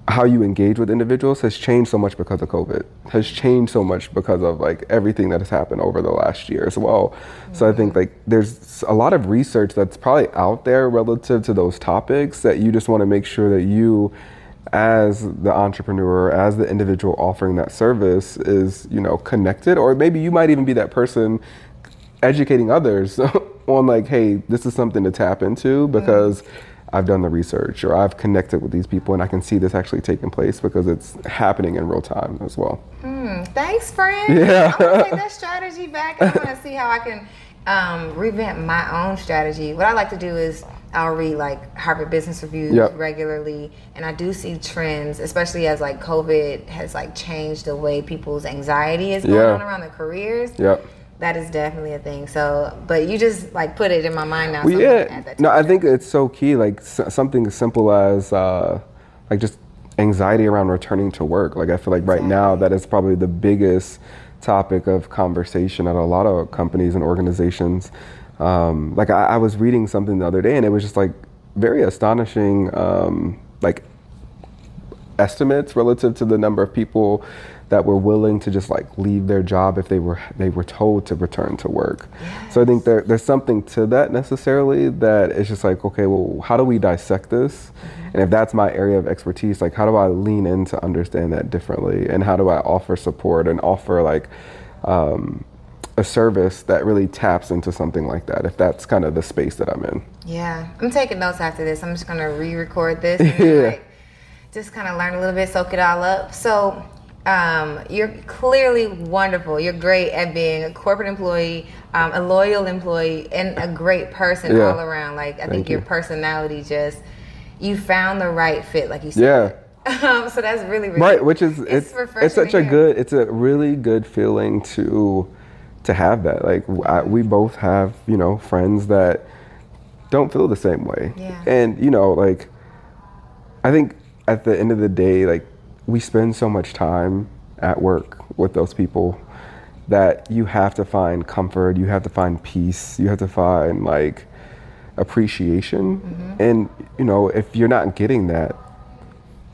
how you engage with individuals has changed so much because of covid has changed so much because of like everything that has happened over the last year as well. So i think like there's a lot of research that's probably out there relative to those topics that you just want to make sure that you as the entrepreneur as the individual offering that service is you know connected or maybe you might even be that person educating others (laughs) on like hey this is something to tap into because i've done the research or i've connected with these people and i can see this actually taking place because it's happening in real time as well Hmm, thanks, friend. Yeah. I'm gonna take (laughs) that strategy back. I'm gonna see how I can um, revamp my own strategy. What I like to do is I'll read like Harvard Business Reviews Yep. regularly, and I do see trends, especially as like COVID has like changed the way people's anxiety is going Yeah. on around their careers. yep That is definitely a thing. So, but you just like put it in my mind now. Well, so yeah. add that to No, I think it's so key. Like s- something as simple as uh, like just anxiety around returning to work. Like I feel like right now that is probably the biggest topic of conversation at a lot of companies and organizations. Um, like I, I was reading something the other day, and it was just like very astonishing. Um, like estimates relative to the number of people that were willing to just like leave their job if they were they were told to return to work. So I think there, there's something to that necessarily that it's just like okay, well, how do we dissect this? And if that's my area of expertise, like how do I lean in to understand that differently, and how do I offer support and offer like um, a service that really taps into something like that? If that's kind of the space that I'm in. Yeah, I'm taking notes after this. I'm just gonna re-record this. (laughs) And Yeah. like, just kind of learn a little bit, soak it all up. So, um, you're clearly wonderful. You're great at being a corporate employee, um, a loyal employee, and a great person Yeah. all around. Like I think Thank your you. personality just you found the right fit, like you said. Yeah. (laughs) Um, so that's really, really right which is It's it's it's such a hear. good it's a really good feeling to to have that. Like I, we both have you know friends that don't feel the same way. Yeah. and you know like i think at the end of the day like we spend so much time at work with those people that you have to find comfort you have to find peace you have to find like appreciation. Mm-hmm. and you know if you're not getting that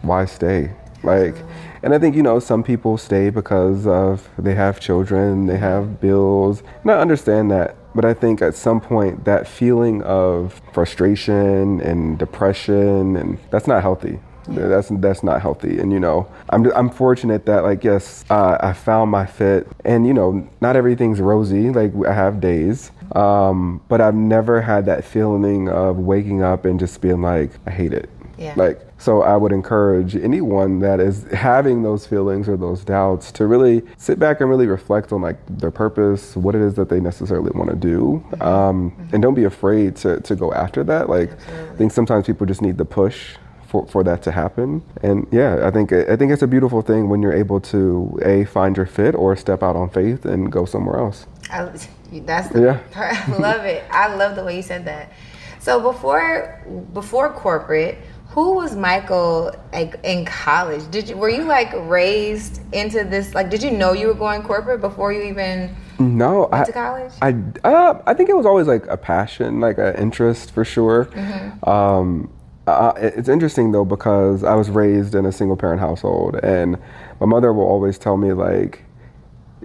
why stay? Like and i think you know some people stay because of they have children they have bills and i understand that. But i think at some point that feeling of frustration and depression and that's not healthy. That's that's not healthy. And you know i'm i'm fortunate that like yes uh, i found my fit. And you know not everything's rosy like i have days. Um, but i've never had that feeling of waking up and just being like i hate it Yeah. like so I would encourage anyone that is having those feelings or those doubts to really sit back and really reflect on like their purpose, what it is that they necessarily want to do, um, and don't be afraid to, to go after that. Like I think sometimes people just need the push for, for that to happen. And yeah, I think I think it's a beautiful thing when you're able to a find your fit or step out on faith and go somewhere else. I, that's the Yeah. part. (laughs) I love it. I love the way you said that. So before before corporate, who was Michael like in college? Did you were you like raised into this? Like, did you know you were going corporate before you even No, I, to college? I, uh, I think it was always like a passion, like an interest for sure. Mm-hmm. Um, uh, it's interesting though because I was raised in a single parent household, and my mother will always tell me like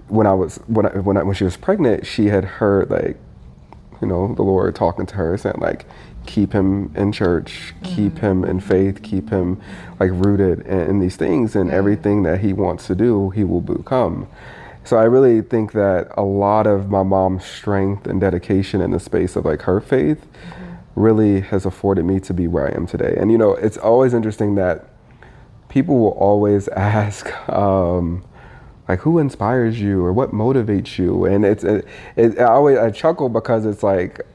when I was when I, when I, when she was pregnant, she had heard like you know, the Lord talking to her, saying like, keep him in church, keep mm-hmm. him in faith, keep him like rooted in, in these things, and everything that he wants to do, he will become. So I really think that a lot of my mom's strength and dedication in the space of like her faith mm-hmm. really has afforded me to be where I am today. And you know, it's always interesting that people will always (laughs) ask, um, like, who inspires you or what motivates you? And it's, it, it, I always I chuckle because it's like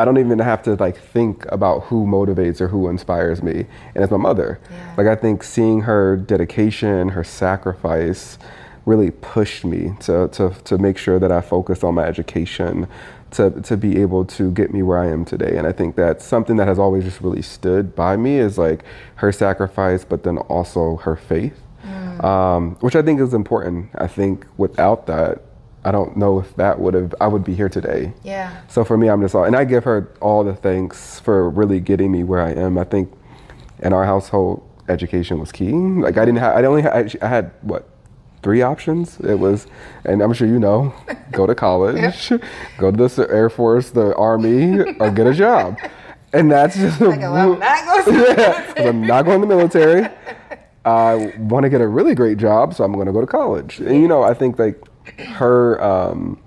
I don't even have to like think about who motivates or who inspires me, and it's my mother. Yeah. Like I think seeing her dedication, her sacrifice, really pushed me to, to, to make sure that I focused on my education to, to be able to get me where I am today. And I think that's something that has always just really stood by me is like her sacrifice, but then also her faith, mm. um, which I think is important. I think without that, I don't know if that would have I would be here today. Yeah. So for me, I'm just all, and I give her all the thanks for really getting me where I am. I think in our household, education was key. Like I didn't have I only had, I had what three options. It was, and I'm sure you know, (laughs) go to college, yep. go to the Air Force, the Army, or get a job. (laughs) And that's just like, well, I'm not going to (laughs) yeah, I'm not going to the military. I want to get a really great job, so I'm going to go to college. And you know, I think like her um,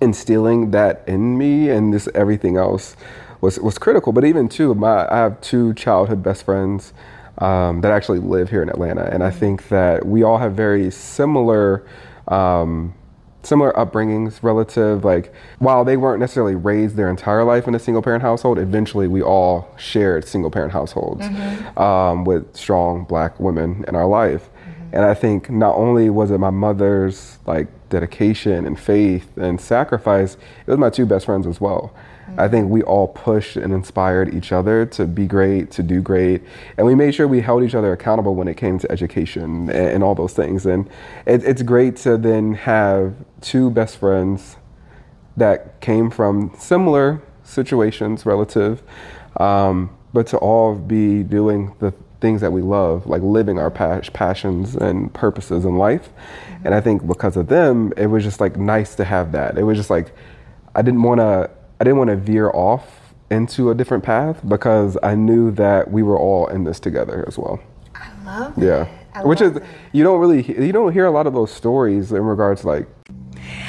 instilling that in me and this everything else was was critical. But even too, my I have two childhood best friends um, that actually live here in Atlanta, and I think that we all have very similar. Um, similar upbringings relative like while they weren't necessarily raised their entire life in a single parent household eventually we all shared single parent households mm-hmm. um, with strong black women in our life mm-hmm. and i think not only was it my mother's like dedication and faith and sacrifice it was my two best friends as well I think we all pushed and inspired each other to be great, to do great, and we made sure we held each other accountable when it came to education and, and all those things. And it, it's great to then have two best friends that came from similar situations, relative, um, but to all be doing the things that we love, like living our pas- passions and purposes in life. Mm-hmm. And I think because of them, it was just like nice to have that. It was just like I didn't want to I didn't want to veer off into a different path because I knew that we were all in this together as well. I love yeah. Which is that. you don't really you don't hear a lot of those stories in regards to like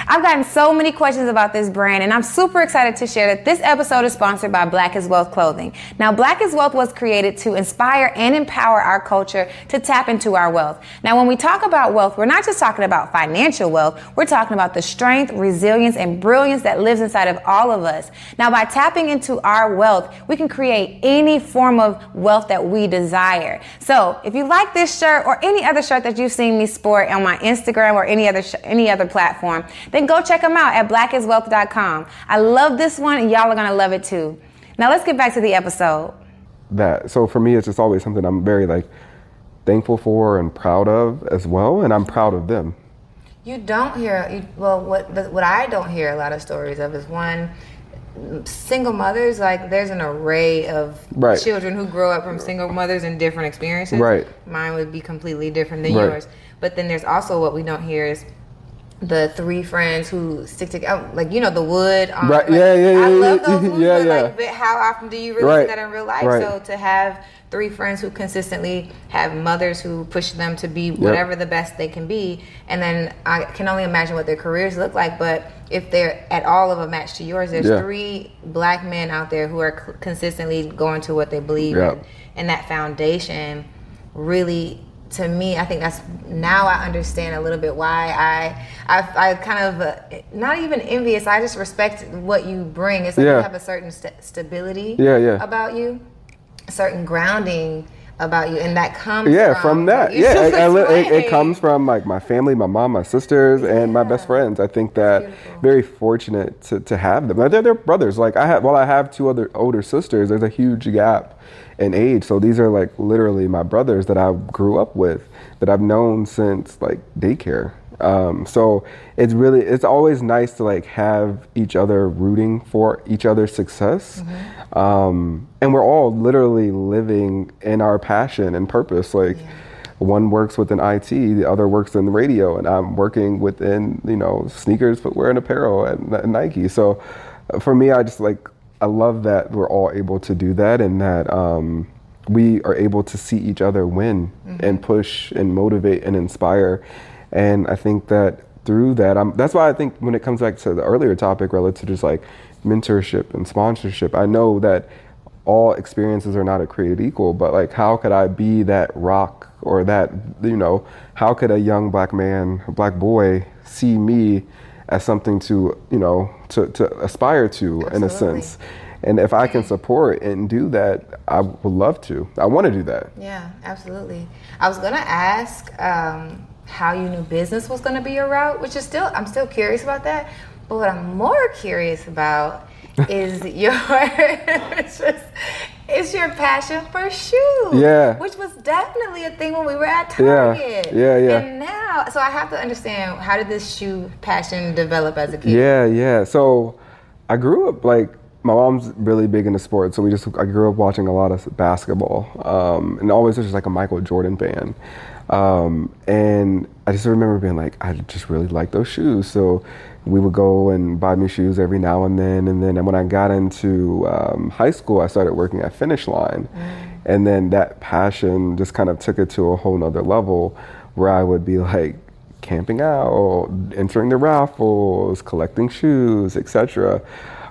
I've gotten so many questions about this brand, and I'm super excited to share that this episode is sponsored by Black is Wealth Clothing. Now, Black is Wealth was created to inspire and empower our culture to tap into our wealth. Now, when we talk about wealth, we're not just talking about financial wealth, we're talking about the strength, resilience, and brilliance that lives inside of all of us. Now, by tapping into our wealth, we can create any form of wealth that we desire. So, if you like this shirt or any other shirt that you've seen me sport on my Instagram or any other sh- any other platform, then go check them out at blackiswealth.com. I love this one and y'all are going to love it too. Now let's get back to the episode. That so for me it's just always something I'm very like thankful for and proud of as well and I'm proud of them. You don't hear well what what I don't hear a lot of stories of is one single mothers like there's an array of right. children who grow up from single mothers and different experiences right mine would be completely different than right. yours but then there's also what we don't hear is the three friends who stick together, like you know the wood. Um, right. Like, yeah, yeah, yeah. I love those (laughs) movies, yeah, yeah. Like, but how often do you really right. see that in real life? Right. So to have three friends who consistently have mothers who push them to be whatever yep. the best they can be, and then I can only imagine what their careers look like. But if they're at all of a match to yours, there's yeah. three black men out there who are c- consistently going to what they believe yep. in, and that foundation really to me, I think that's now I understand a little bit why I I, I kind of uh, not even envious. I just respect what you bring. It's like yeah. you have a certain st- stability yeah, yeah. about you, a certain grounding about you, and that comes yeah from, from that. Yeah, it, it, it, comes from like my family, my mom, my sisters, yeah. and my best friends. I think that very fortunate to, to have them. They're, they're brothers. Like I have, well, I have two other older sisters. There's a huge gap in age. So these are like literally my brothers that I grew up with, that I've known since like daycare. Um, so it's really it's always nice to like have each other rooting for each other's success, mm-hmm. um, and we're all literally living in our passion and purpose. Like yeah. one works within IT, the other works in the radio, and I'm working within you know sneakers, footwear, and apparel at, at Nike. So for me, I just like I love that we're all able to do that and that um, we are able to see each other win and push and motivate and inspire. And I think that through that, I'm, that's why I think when it comes back to the earlier topic related to just like mentorship and sponsorship, I know that all experiences are not created equal, but like how could I be that rock or that, you know, how could a young black man, a black boy see me as something to, you know, to, to aspire to in a sense? And if I can support and do that, I would love to. I want to do that. Yeah, absolutely. I was gonna ask um, how you knew business was gonna be your route, which is still I'm still curious about that. But what I'm more curious about (laughs) is your (laughs) it's just it's your passion for shoes. Yeah. Which was definitely a thing when we were at Yeah, Target. yeah, yeah. And now, so I have to understand how did this shoe passion develop as a kid? Yeah, yeah. So I grew up like my mom's really big into sports, so we just I grew up watching a lot of basketball, um, and always was just like a Michael Jordan fan. Um, and I just remember being like, I just really like those shoes, so we would go and buy new shoes every now and then. And then when I got into um, high school, I started working at Finish Line, and then that passion just kind of took it to a whole nother level, where I would be like camping out, entering the raffles, collecting shoes, etc.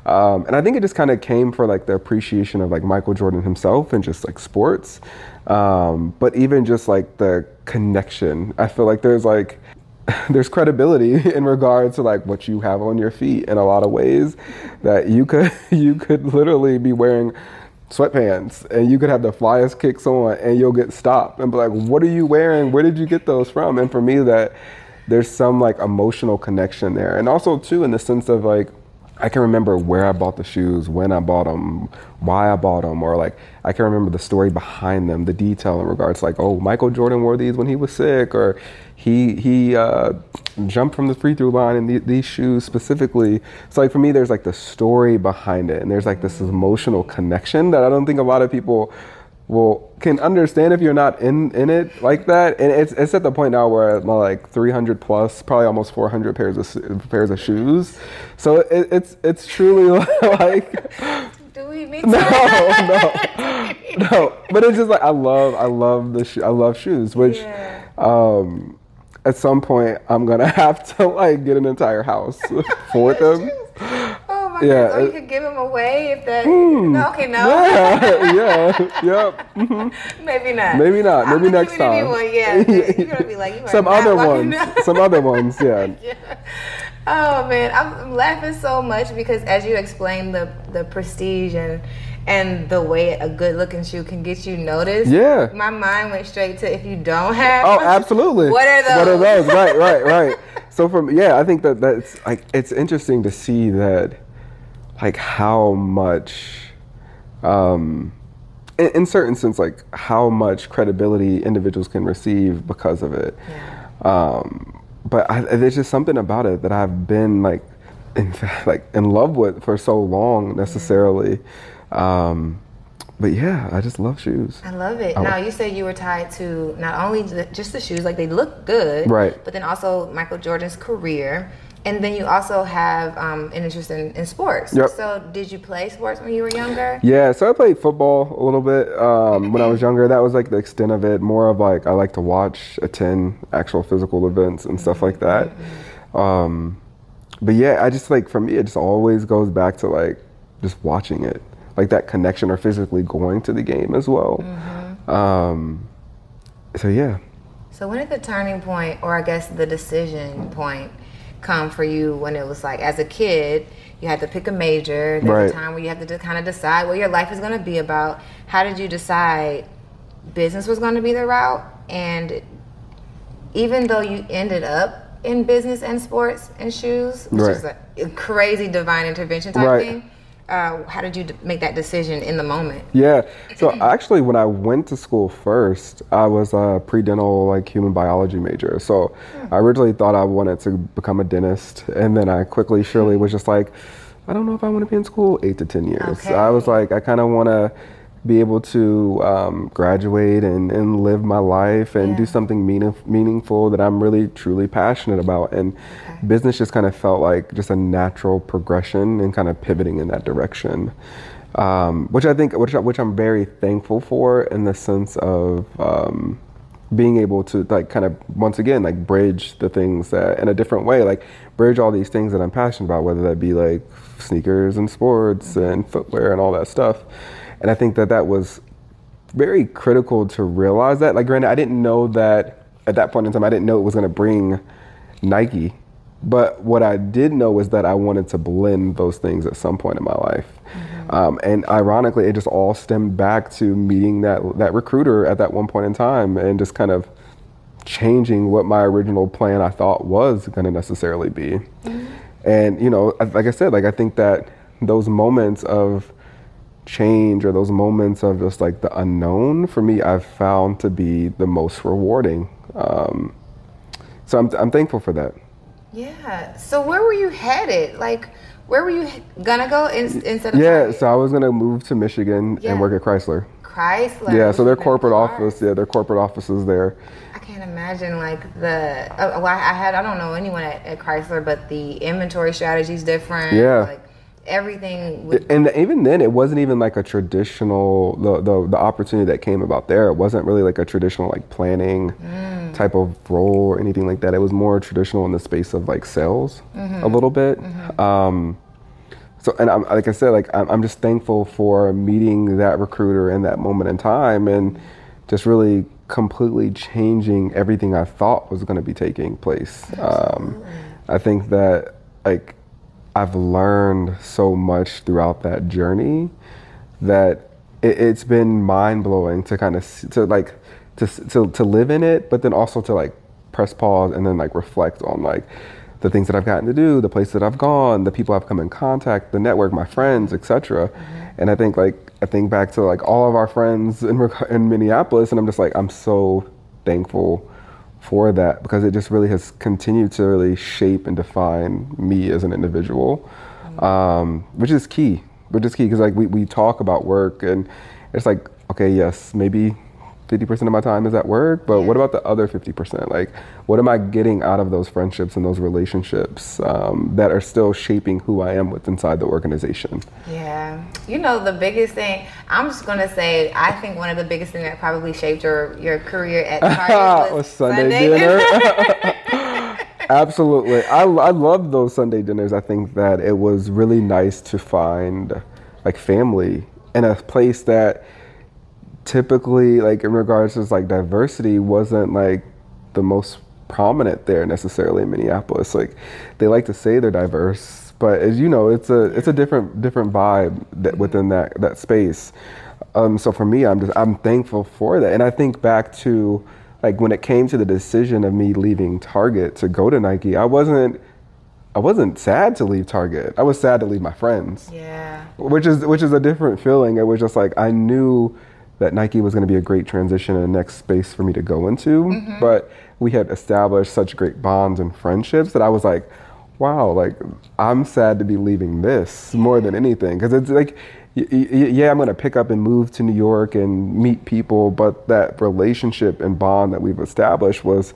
Um, and I think it just kind of came for like the appreciation of like Michael Jordan himself and just like sports. Um, but even just like the connection, I feel like there's like (laughs) there's credibility (laughs) in regards to like what you have on your feet in a lot of ways that you could (laughs) you could literally be wearing sweatpants and you could have the flyest kicks on and you'll get stopped and be like what are you wearing? Where did you get those from? And for me that there's some like emotional connection there. And also too in the sense of like I can remember where I bought the shoes, when I bought them, why I bought them, or like I can remember the story behind them, the detail in regards like, oh, Michael Jordan wore these when he was sick, or he he uh, jumped from the free throw line in the, these shoes specifically. So like for me, there's like the story behind it, and there's like this emotional connection that I don't think a lot of people will can understand if you're not in in it like that. And it's it's at the point now where I'm like 300 plus, probably almost 400 pairs of pairs of shoes. So it, it's it's truly (laughs) like Do we need no no no. But it's just like I love I love the sho- I love shoes, which Yeah. um at some point I'm gonna (laughs) have to like get an entire house (laughs) for them. My Yeah! Or you could give them away if that. No, okay, no. Yeah, yeah, yep. mhm. (laughs) Maybe not. Maybe not. Maybe next time. One, yeah. (laughs) You're gonna be like, Some other ones. (laughs) Some other ones, yeah. Yeah. Oh man, I'm laughing so much because as you explained the the prestige and and the way a good looking shoe can get you noticed. Yeah. My mind went straight to if you don't have. Oh, absolutely. What are those? What are those? Right, right, right. So from yeah, I think that that's like it's interesting to see that like how much um in, in certain sense like how much credibility individuals can receive because of it. Um but I, there's just something about it that I've been like in fact, (laughs) like in love with for so long necessarily. Um but yeah, I just love shoes. I love it. Oh. Now you said you were tied to not only the, just the shoes, like they look good, Right. But then also Michael Jordan's career, and then you also have um, an interest in, in sports. Yep. So did you play sports when you were younger? Yeah, so I played football a little bit um, when I was younger. That was like the extent of it. More of like I like to watch, attend actual physical events and stuff like that. Um, but yeah, I just like for me, it just always goes back to like just watching it, like that connection or physically going to the game as well. Um, so yeah, So when did the turning point, or I guess the decision point, come for you when it was like as a kid you had to pick a major. There's Right. a time where you have to kind of decide what your life is going to be about. How did you decide business was going to be the route? And even though you ended up in business and sports and shoes, which Right. is a a crazy divine intervention type Right. thing, uh, how did you make that decision in the moment? Yeah. So actually, when I went to school first, I was a pre-dental like human biology major. So I originally thought I wanted to become a dentist, and then I quickly, surely was just like, I don't know if I want to be in school eight to ten years. Okay. I was like, I kind of want to be able to um, graduate and, and live my life and Yeah. do something meaning, meaningful that I'm really truly passionate about. And business just kind of felt like just a natural progression and kind of pivoting in that direction. Um, which I think, which, which I'm very thankful for in the sense of um, being able to like kind of once again like bridge the things that in a different way, like bridge all these things that I'm passionate about, whether that be like sneakers and sports and footwear and all that stuff. And I think that that was very critical to realize that. Like, granted, I didn't know that at that point in time. I didn't know it was going to bring Nike, but what I did know was that I wanted to blend those things at some point in my life. Um, and ironically, it just all stemmed back to meeting that that recruiter at that one point in time, and just kind of changing what my original plan I thought was going to necessarily be. And you know, like I said, like I think that those moments of change or those moments of just like the unknown for me i've found to be the most rewarding um, so I'm, I'm thankful for that Yeah. So where were you headed? Like, where were you gonna go in, instead of yeah Target? so i was to move to michigan Yeah. and work at chrysler Chrysler. yeah so their corporate office yeah their corporate offices there I can't imagine like the. Uh, well, I had I don't know anyone at, at Chrysler, but the inventory strategy is different. Yeah. Like everything. Was, and even then it wasn't even like a traditional the, the the opportunity that came about there. It wasn't really like a traditional like planning type of role or anything like that. It was more traditional in the space of like sales a little bit. Um so and I'm, like i said like I'm, I'm just thankful for meeting that recruiter in that moment in time and just really completely changing everything i thought was going to be taking place. Um, i think that like I've learned so much throughout that journey that it, it's been mind blowing to kind of to like to, to to live in it, but then also to like press pause and then like reflect on like the things that I've gotten to do, the places that I've gone, the people I've come in contact, the network, my friends, etc. Mm-hmm. And I think like I think back to like all of our friends in in Minneapolis, and I'm just like I'm so thankful for that because it just really has continued to really shape and define me as an individual, um, which is key. Which is key because like we, we talk about work and it's like okay yes maybe 50% of my time is at work but what about the other 50% like what am i getting out of those friendships and those relationships um, that are still shaping who i am with inside the organization yeah. You know the biggest thing. I'm just gonna say. I think one of the biggest things that probably shaped your your career at (laughs) Target was, Was Sunday dinner. (laughs) Absolutely. I, I love those Sunday dinners. I think that it was really nice to find like family in a place that typically like in regards to like diversity wasn't like the most prominent there necessarily in Minneapolis. Like they like to say they're diverse, but as you know, it's a it's a different different vibe that within that that space. Um, so for me, I'm just I'm thankful for that, and I think back to like when it came to the decision of me leaving Target to go to Nike, I wasn't I wasn't sad to leave Target. I was sad to leave my friends Yeah. which is which is a different feeling. It was just like I knew that Nike was going to be a great transition and the next space for me to go into, mm-hmm. but we had established such great bonds and friendships that I was like, wow, like I'm sad to be leaving this more than anything because it's like. y- y- Yeah, I'm gonna pick up and move to New York and meet people, but that relationship and bond that we've established was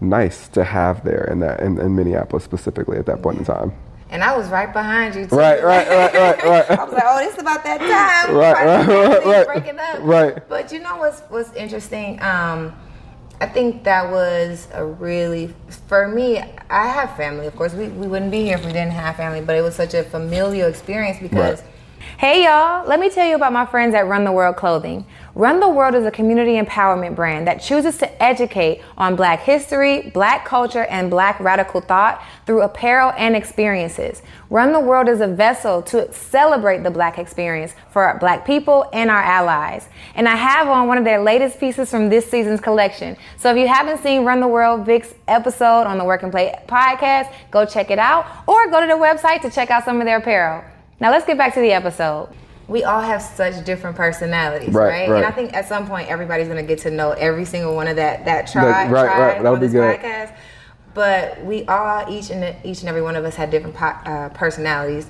nice to have there in that in, in Minneapolis specifically at that point in time. And I was right behind you too. Right, right, right, right, (laughs) right. I was like, oh, this is about that time. Right, right, right, right. Breaking up. Right. But you know what's what's interesting? Um, I think that was a really for me. I have family, of course. We, we wouldn't be here if we didn't have family, but it was such a familial experience because. Right. Hey y'all, let me tell you about my friends at Run the World Clothing. Run the World is a community empowerment brand that chooses to educate on black history, black culture, and black radical thought through apparel and experiences. Run the World is a vessel to celebrate the black experience for our black people and our allies. And I have on one of their latest pieces from this season's collection. So if you haven't seen Run the World Vic's episode on the Work N Play podcast, go check it out or go to their website to check out some of their apparel. Now let's get back to the episode. We all have such different personalities, Right, right? right. And I think at some point everybody's gonna get to know every single one of that that tribe, right, right. tribe That would on be this good. podcast. But we all each and each and every one of us had different po- uh, personalities,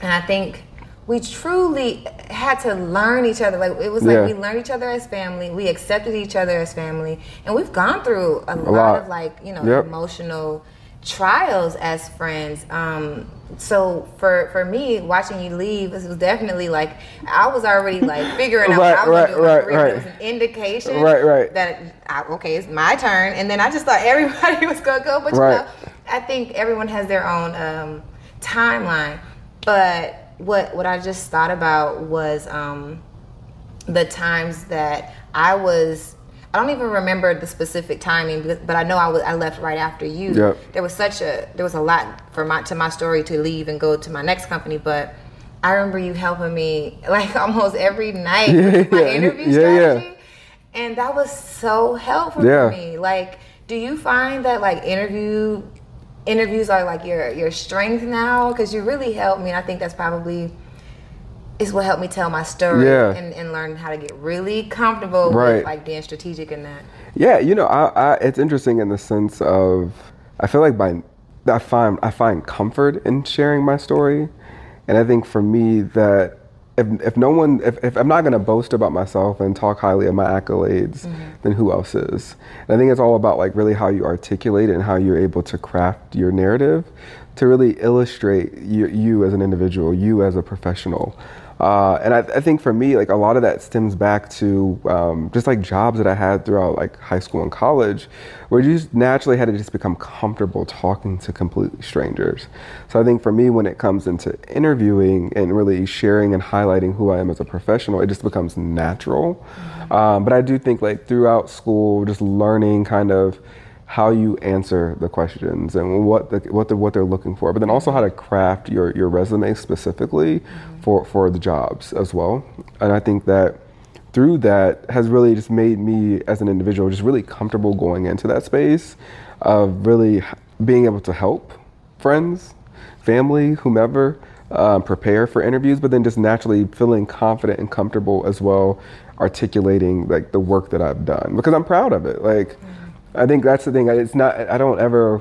and I think we truly had to learn each other. Like it was like Yeah. we learned each other as family. We accepted each other as family, and we've gone through a, lot, lot. of like you know Yep. emotional trials as friends. Um, so for for me, watching you leave, this was definitely like I was already like (laughs) figuring out Right, what I was right, gonna do. in my right, right. It was an indication Right, right. that I, okay, it's my turn. And then I just thought (laughs) everybody was gonna go, but you know, I think everyone has their own um, timeline. But what what I just thought about was um, the times that I was. I don't even remember the specific timing, but but I know I was I left right after you. Yep. There was such a there was a lot for my to my story to leave and go to my next company, but I remember you helping me like (laughs) almost every night with my Yeah, interview yeah, yeah. strategy, and that was so helpful Yeah. for me. Like, do you find that like interview interviews are like your your strength now? Because you really helped me. And I think that's probably is what helped me tell my story Yeah. and, and learn how to get really comfortable Right. with like being strategic in that. Yeah, you know, I, I, it's interesting in the sense of I feel like by I find I find comfort in sharing my story, and I think for me that if if no one if, if I'm not going to boast about myself and talk highly of my accolades, mm-hmm. then who else is? And I think it's all about like really how you articulate it and how you're able to craft your narrative to really illustrate you, you as an individual, you as a professional. Uh, and I, I think for me, like a lot of that stems back to um, just like jobs that I had throughout like high school and college, where you just naturally had to just become comfortable talking to completely strangers. So I think for me, when it comes into interviewing and really sharing and highlighting who I am as a professional, it just becomes natural. Um, but I do think like throughout school, just learning kind of how you answer the questions and what the what the what they're looking for, but then also how to craft your your resume specifically for for the jobs as well. And I think that through that has really just made me as an individual just really comfortable going into that space of really being able to help friends, family, whomever. Um, prepare for interviews, but then just naturally feeling confident and comfortable as well, articulating like the work that I've done because I'm proud of it. Like, I think that's the thing. It's not. I don't ever.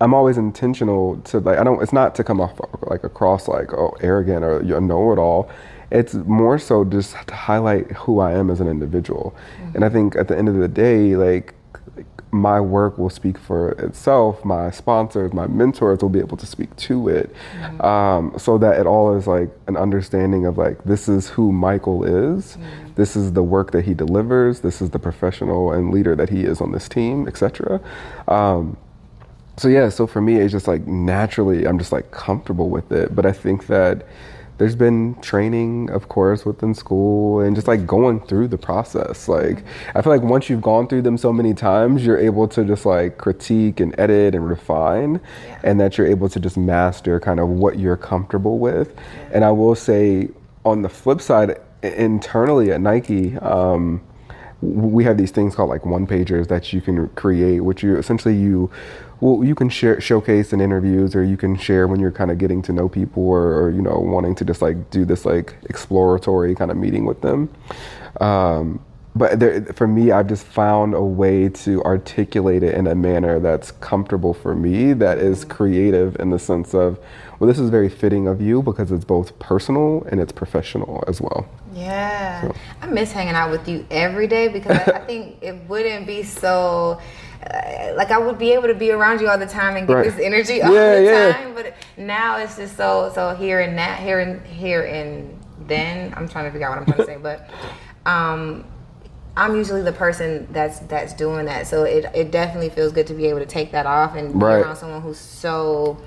I'm always intentional to like. I don't. It's not to come off like across like oh arrogant or you know it all. It's more so just to highlight who I am as an individual. Mm-hmm. And I think at the end of the day, like my work will speak for itself. My sponsors, my mentors will be able to speak to it, um, so that it all is like an understanding of like this is who Michael is. This is the work that he delivers. This is the professional and leader that he is on this team, etc. Um, so yeah, so for me, it's just like naturally, I'm just like comfortable with it. But I think that there's been training, of course, within school and just like going through the process. Like, I feel like once you've gone through them so many times, you're able to just like critique and edit and refine, and that you're able to just master kind of what you're comfortable with. And I will say, on the flip side, internally at Nike, um, we have these things called like one pagers that you can create, which you essentially you well you can share showcase in interviews or you can share when you're kind of getting to know people or, or you know wanting to just like do this like exploratory kind of meeting with them. Um, but there, for me, I've just found a way to articulate it in a manner that's comfortable for me, that is creative in the sense of, well, this is very fitting of you because it's both personal and it's professional as well. Yeah, I miss hanging out with you every day because I, I (laughs) think it wouldn't be so. Uh, like I would be able to be around you all the time and get Right. this energy all Yeah, the yeah. time, but now it's just so so here and that here and here and then. I'm trying to figure out what I'm trying to say, but (laughs) um, I'm usually the person that's that's doing that, so it it definitely feels good to be able to take that off and Right. be around someone who's so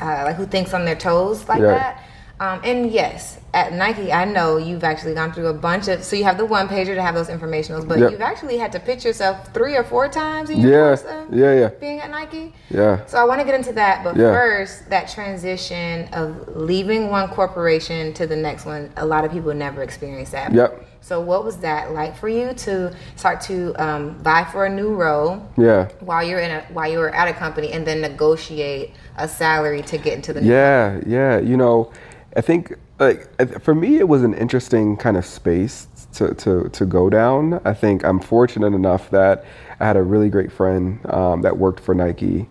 uh, like who thinks on their toes like Yeah. that. Um, and yes, at Nike, I know you've actually gone through a bunch of. So you have the one pager to have those informationals, but Yep. you've actually had to pitch yourself three or four times in your Yeah, of yeah, yeah. being at Nike. Yeah. So I want to get into that, but Yeah. first, that transition of leaving one corporation to the next one, a lot of people never experience that. Yep. So what was that like for you to start to um, vie for a new role Yeah. while you're in a while you were at a company and then negotiate a salary to get into the new Yeah, yeah. You know, I think like for me, it was an interesting kind of space to, to, to go down. I think I'm fortunate enough that I had a really great friend um, that worked for Nike,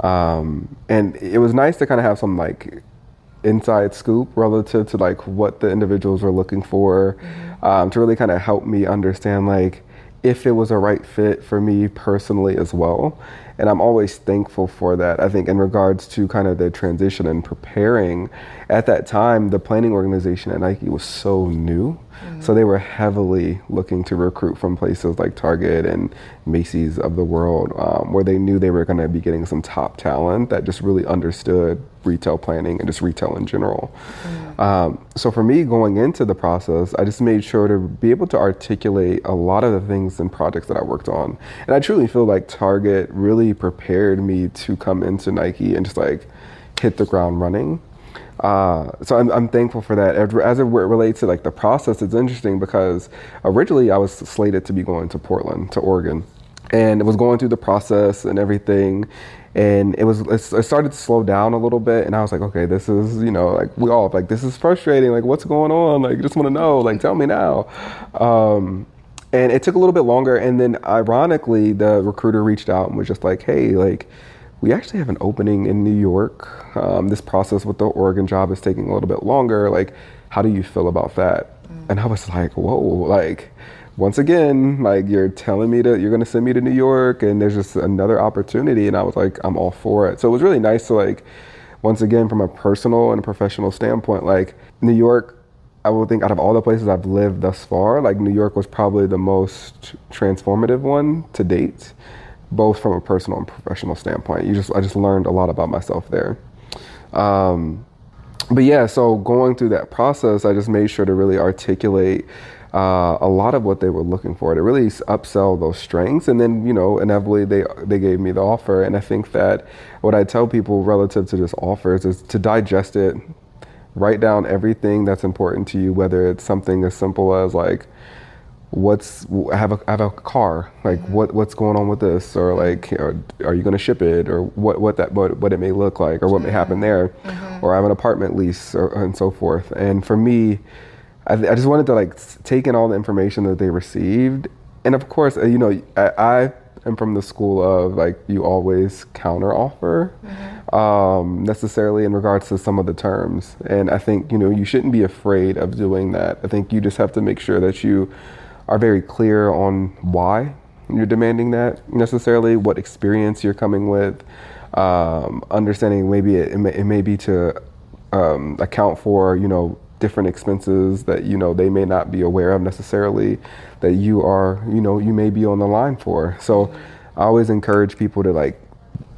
um, and it was nice to kind of have some like inside scoop relative to like what the individuals were looking for um, to really kind of help me understand like if it was a right fit for me personally as well and i'm always thankful for that. I think in regards to kind of the transition and preparing at that time the planning organization at nike was so new so they were heavily looking to recruit from places like Target and Macy's of the world, um, where they knew they were going to be getting some top talent that just really understood retail planning and just retail in general. Um, so for me, going into the process, I just made sure to be able to articulate a lot of the things and projects that I worked on, and I truly feel like Target really prepared me to come into Nike and just like hit the ground running. Uh, so I'm, I'm thankful for that. As it relates to like the process, it's interesting because originally I was slated to be going to Portland, to Oregon, and it was going through the process and everything. And it was it started to slow down a little bit, and I was like, okay, this is you know like we all like this is frustrating. Like what's going on? Like just want to know. Like tell me now. Um, and it took a little bit longer, and then ironically, the recruiter reached out and was just like, hey, like we actually have an opening in New York. Um, this process with the Oregon job is taking a little bit longer. Like, how do you feel about that? And I was like, whoa, like, once again, like you're telling me that you're gonna send me to New York and there's just another opportunity. And I was like, I'm all for it. So it was really nice to like, once again, from a personal and professional standpoint, like New York I would think out of all the places I've lived thus far, like New York was probably the most transformative one to date, both from a personal and professional standpoint. You just I just learned a lot about myself there. Um, but yeah, so going through that process, I just made sure to really articulate uh, a lot of what they were looking for to really upsell those strengths. And then, you know, inevitably they they gave me the offer. And I think that what I tell people relative to this offers is to digest it, write down everything that's important to you, whether it's something as simple as like what's I have a I have a car like what what's going on with this? Or like are, are you going to ship it? Or what what that what, what it may look like or what may happen there? Or I have an apartment lease or, and so forth. And for me I, I just wanted to like take in all the information that they received. And of course uh, you know I, I am from the school of like you always counter offer um, necessarily in regards to some of the terms. And I think you know you shouldn't be afraid of doing that. I think you just have to make sure that you are very clear on why you're demanding that necessarily, what experience you're coming with, um, understanding maybe it, it, may, it may be to um, account for, you know, different expenses that, you know, they may not be aware of necessarily that you are, you know, you may be on the line for. So I always encourage people to like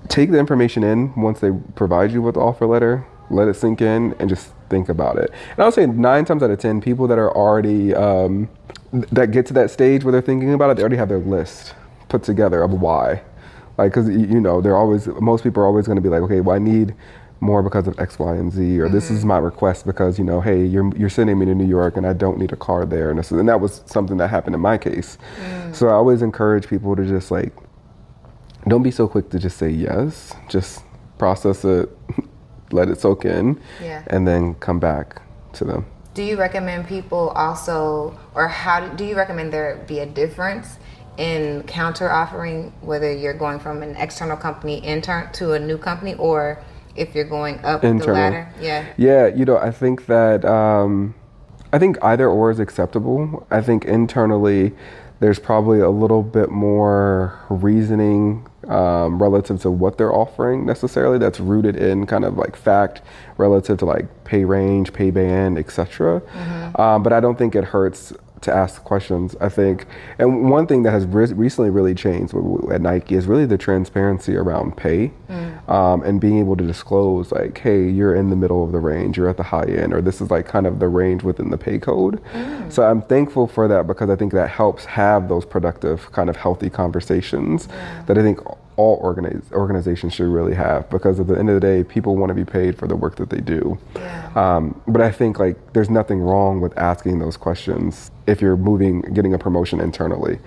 take the information in once they provide you with the offer letter, let it sink in, and just think about it. And I would say nine times out of ten, people that are already um, that get to that stage where they're thinking about it, they already have their list put together of why. Like, because you know, they're always most people are always going to be like, okay, well, I need more because of X, Y, and Z, or this is my request because you know, hey, you're you're sending me to New York and I don't need a car there, and, this, and that was something that happened in my case. So I always encourage people to just like don't be so quick to just say yes. Just process it, (laughs) let it soak in, Yeah. and then come back to them. Do you recommend people also, or how do, do you recommend there be a difference in counter offering, whether you're going from an external company intern to a new company, or if you're going up the ladder? Yeah. Yeah, you know, I think that um, I think either or is acceptable. I think internally, there's probably a little bit more reasoning um, relative to what they're offering necessarily. That's rooted in kind of like fact relative to like pay range, pay band, etc. Um, but I don't think it hurts to ask questions. I think, and one thing that has re- recently really changed at Nike is really the transparency around pay um, and being able to disclose, like, hey, you're in the middle of the range, you're at the high end, or this is like kind of the range within the pay code. So I'm thankful for that because I think that helps have those productive, kind of healthy conversations that I think all organize, organizations should really have because at the end of the day, people want to be paid for the work that they do. Yeah. Um, but I think like there's nothing wrong with asking those questions if you're moving, getting a promotion internally.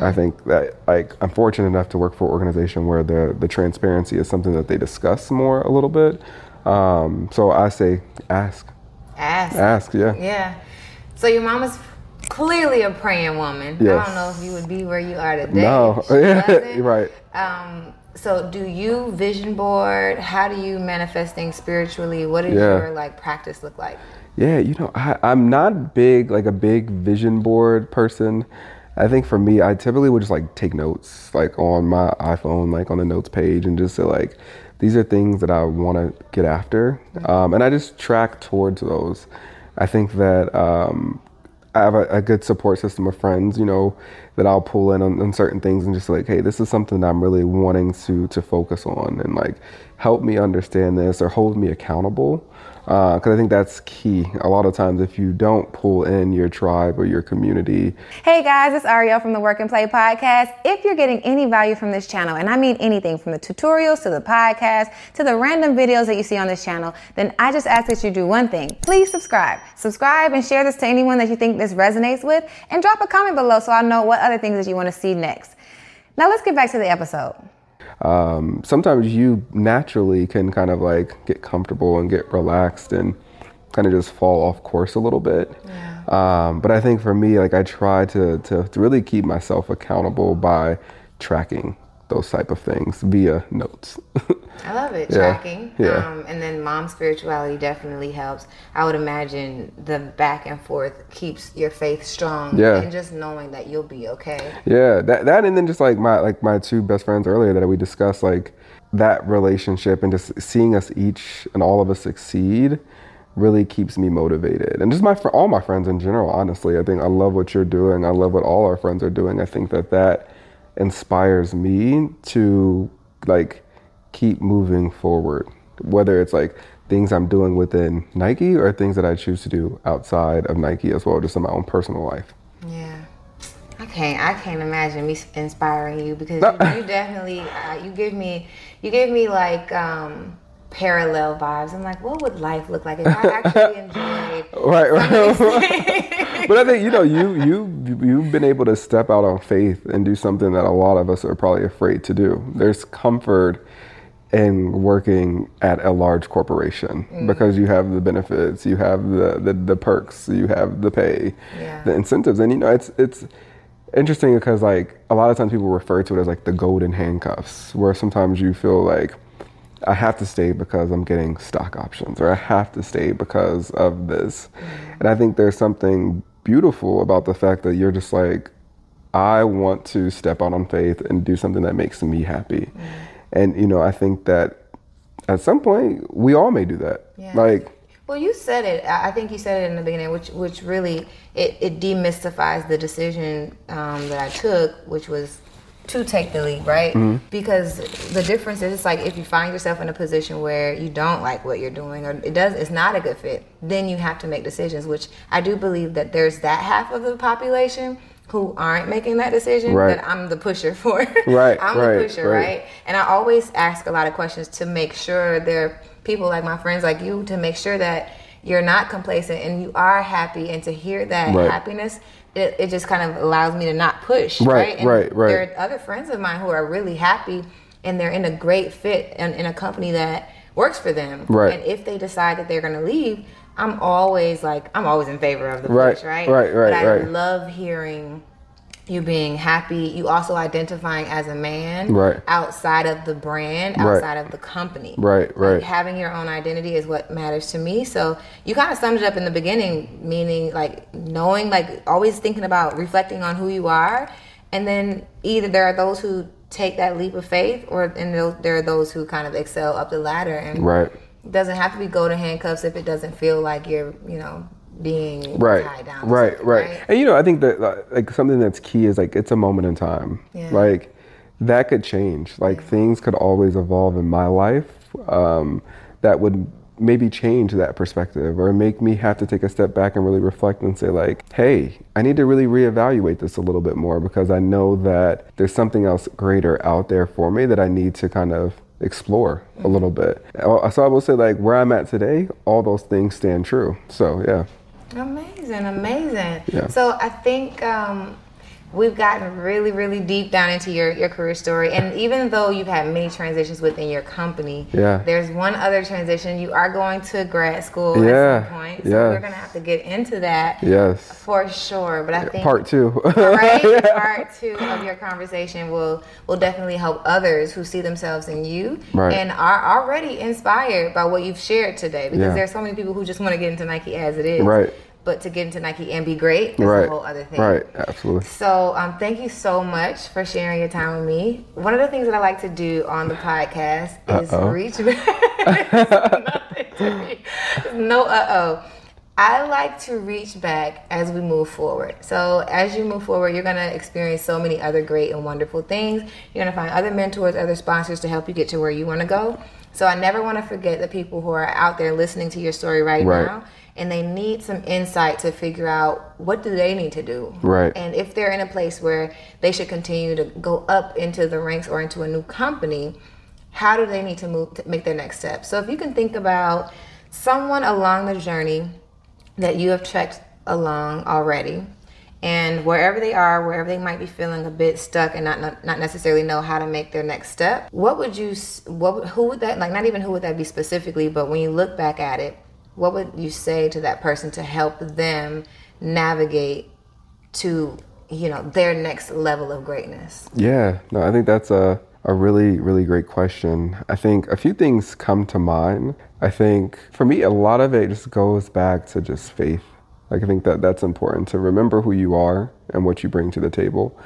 I think that like I'm fortunate enough to work for an organization where the the transparency is something that they discuss more a little bit. Um, so I say ask, Ask. ask, yeah. Yeah. So your mom is clearly a praying woman. I don't know if you would be where you are today. No, (laughs) right. Um, so do you vision board? How do you manifest things spiritually? What does Yeah. your like practice look like? Yeah, you know, I, I'm not big like a big vision board person. I think for me, I typically would just like take notes, like on my iPhone, like on the notes page, and just say like, these are things that I want to get after, um, and I just track towards those. I think that um, I have a, a good support system of friends, you know, that I'll pull in on, on certain things and just like, hey, this is something that I'm really wanting to to focus on, and like help me understand this or hold me accountable Uh, because I think that's key. A lot of times, if you don't pull in your tribe or your community, Hey guys, it's Arylle from the Work N Play podcast. If you're getting any value from this channel, and I mean anything from the tutorials to the podcast to the random videos that you see on this channel, then I just ask that you do one thing. Please subscribe. Subscribe and share this to anyone that you think this resonates with, and drop a comment below so I know what other things that you want to see next. Now let's get back to the episode. Um, sometimes you naturally can kind of like get comfortable and get relaxed and kind of just fall off course a little bit. Um, but I think for me, like I try to, to to really keep myself accountable by tracking those type of things via notes. I love it. (laughs) Yeah, Tracking. yeah. Um, and then mom spirituality definitely helps. I would imagine the back and forth keeps your faith strong. Yeah. And just knowing that you'll be okay. Yeah, that that and then just like my like my two best friends earlier that we discussed like that relationship and just seeing us each and all of us succeed really keeps me motivated. And just my fr- all my friends in general, honestly, I think I love what you're doing. I love what all our friends are doing. I think that that inspires me to like keep moving forward, whether it's like things I'm doing within Nike or things that I choose to do outside of Nike as well, just in my own personal life. Yeah. I can't. I can't imagine me inspiring you because No. you, you definitely uh, you give me you give me like um, parallel vibes. I'm like, what would life look like if I (laughs) actually enjoyed? Right, right. but I think you know you you you've been able to step out on faith and do something that a lot of us are probably afraid to do. There's comfort in working at a large corporation mm. because you have the benefits, you have the, the the perks, you have the pay, Yeah. the incentives, and you know it's it's interesting because like a lot of times people refer to it as like the golden handcuffs, where sometimes you feel like I have to stay because I'm getting stock options, or I have to stay because of this. And I think there's something beautiful about the fact that you're just like, I want to step out on faith and do something that makes me happy. And, you know, I think that at some point we all may do that. Yeah. Like, Well, you said it. I I think you said it in the beginning, which which really it, it demystifies the decision um, that I took, which was to take the lead, right? Mm-hmm. Because the difference is, it's like if you find yourself in a position where you don't like what you're doing, or it does, it's not a good fit, then you have to make decisions. Which I do believe that there's that half of the population who aren't making that decision Right. that I'm the pusher (laughs) for. Right, I'm right, the pusher, right. right? And I always ask a lot of questions to make sure there are people like my friends like you to make sure that you're not complacent and you are happy and to hear that Right. happiness it, it just kind of allows me to not push Right, right And right, right. there are other friends of mine who are really happy and they're in a great fit and in a company that works for them Right. and if they decide that they're going to leave i'm always like i'm always in favor of the Right, push right right, right, but i right. love hearing you being happy, you also identifying as a man Right. outside of the brand, Right. outside of the company. Right, Like, right. having your own identity is what matters to me. So you kind of summed it up in the beginning, meaning like knowing, like always thinking about reflecting on who you are, and then either there are those who take that leap of faith, or and there are those who kind of excel up the ladder. And right. it doesn't have to be golden handcuffs if it doesn't feel like you're, you know, being right tied down. to right right. and you know i think that like something that's key is like it's a moment in time. Yeah. like that could change. Like things could always evolve in my life um, that would maybe change that perspective or make me have to take a step back and really reflect and say like hey i need to really reevaluate this a little bit more because i know that there's something else greater out there for me that i need to kind of explore a little bit. Uh, so i will say like where i'm at today all those things stand true. So yeah Amazing, amazing. Yeah. So I think um, we've gotten really, really deep down into your, your career story. And even though you've had many transitions within your company, Yeah. there's one other transition. You are going to grad school Yeah, at some point. So yeah. we're going to have to get into that Yes. for sure. But I think Part two. (laughs) right? (laughs) Part two of your conversation will will definitely help others who see themselves in you Right. and are already inspired by what you've shared today. Because Yeah. there's so many people who just want to get into Nike as it is. Right. But to get into Nike and be great is right. a whole other thing. Right. Absolutely. So, um, thank you so much for sharing your time with me. One of the things that I like to do on the podcast is Uh-oh. reach (laughs) back. no, uh oh. I like to reach back as we move forward. So, as you move forward, you're going to experience so many other great and wonderful things. You're going to find other mentors, other sponsors to help you get to where you want to go. So, I never want to forget the people who are out there listening to your story right, Right. now and they need some insight to figure out what do they need to do Right. and if they're in a place where they should continue to go up into the ranks or into a new company how do they need to move to make their next step so if you can think about someone along the journey that you have trekked along already and wherever they are wherever they might be feeling a bit stuck and not not, not necessarily know how to make their next step what would you what who would that like not even who would that be specifically but when you look back at it what would you say to that person to help them navigate to you know their next level of greatness Yeah, no, I think that's a, a really, really great question. I think a few things come to mind. I think for me, a lot of it just goes back to just faith. Like, I think that that's important to remember who you are and what you bring to the table.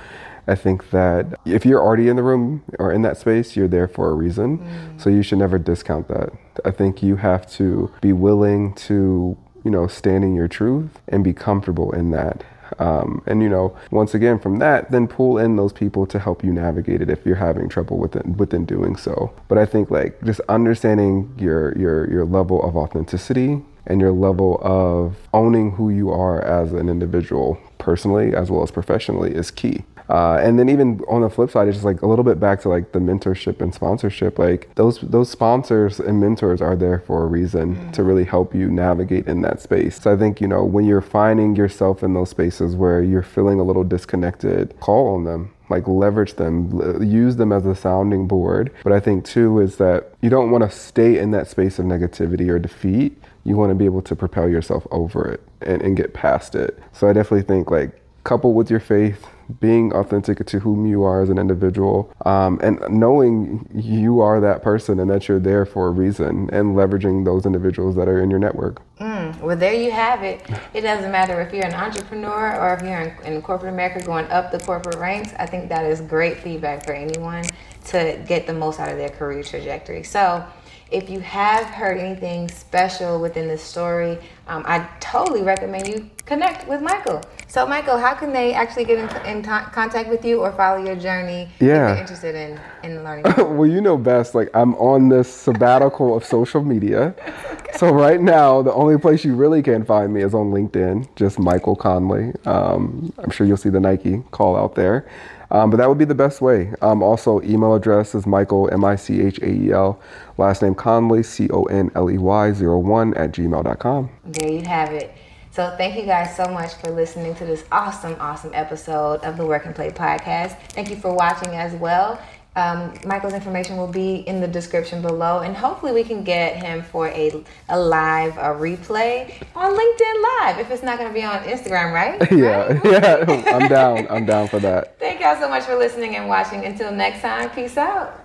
I think that if you're already in the room or in that space, you're there for a reason. So you should never discount that. I think you have to be willing to, you know, stand in your truth and be comfortable in that. Um, and you know, once again, from that, then pull in those people to help you navigate it if you're having trouble within within doing so. But I think like just understanding your your your level of authenticity and your level of owning who you are as an individual, personally as well as professionally, is key. Uh, and then even on the flip side, it's just like a little bit back to like the mentorship and sponsorship. Like those those sponsors and mentors are there for a reason to really help you navigate in that space. So I think you know when you're finding yourself in those spaces where you're feeling a little disconnected, call on them. Like leverage them, use them as a sounding board. But I think too is that you don't want to stay in that space of negativity or defeat. You want to be able to propel yourself over it and, and get past it. So I definitely think like coupled with your faith, being authentic to whom you are as an individual, um, and knowing you are that person and that you're there for a reason, and leveraging those individuals that are in your network. Mm, well, there you have it. It doesn't matter if you're an entrepreneur or if you're in, in corporate America going up the corporate ranks. I think that is great feedback for anyone to get the most out of their career trajectory. So, if you have heard anything special within this story, um, I totally recommend you connect with Michael. So, Michael, how can they actually get in, in con- contact with you or follow your journey if Yeah. they're interested in, in learning? (laughs) well, you know best. Like I'm on this sabbatical of social media, (laughs) so right now the only place you really can find me is on LinkedIn. Just Michael Conley. Um, I'm sure you'll see the Nike call out there, um, but that would be the best way. Um, also, email address is Michael M I C H A E L, last name Conley C O N L E Y 01 at gmail.com. There you have it. So thank you guys so much for listening to this awesome, awesome episode of the Work N Play podcast. Thank you for watching as well. Um, Michael's information will be in the description below, and hopefully we can get him for a, a live a replay on LinkedIn Live if it's not going to be on Instagram, right? (laughs) Yeah, Right? (laughs) yeah, I'm down. I'm down for that. (laughs) Thank y'all so much for listening and watching. Until next time, peace out.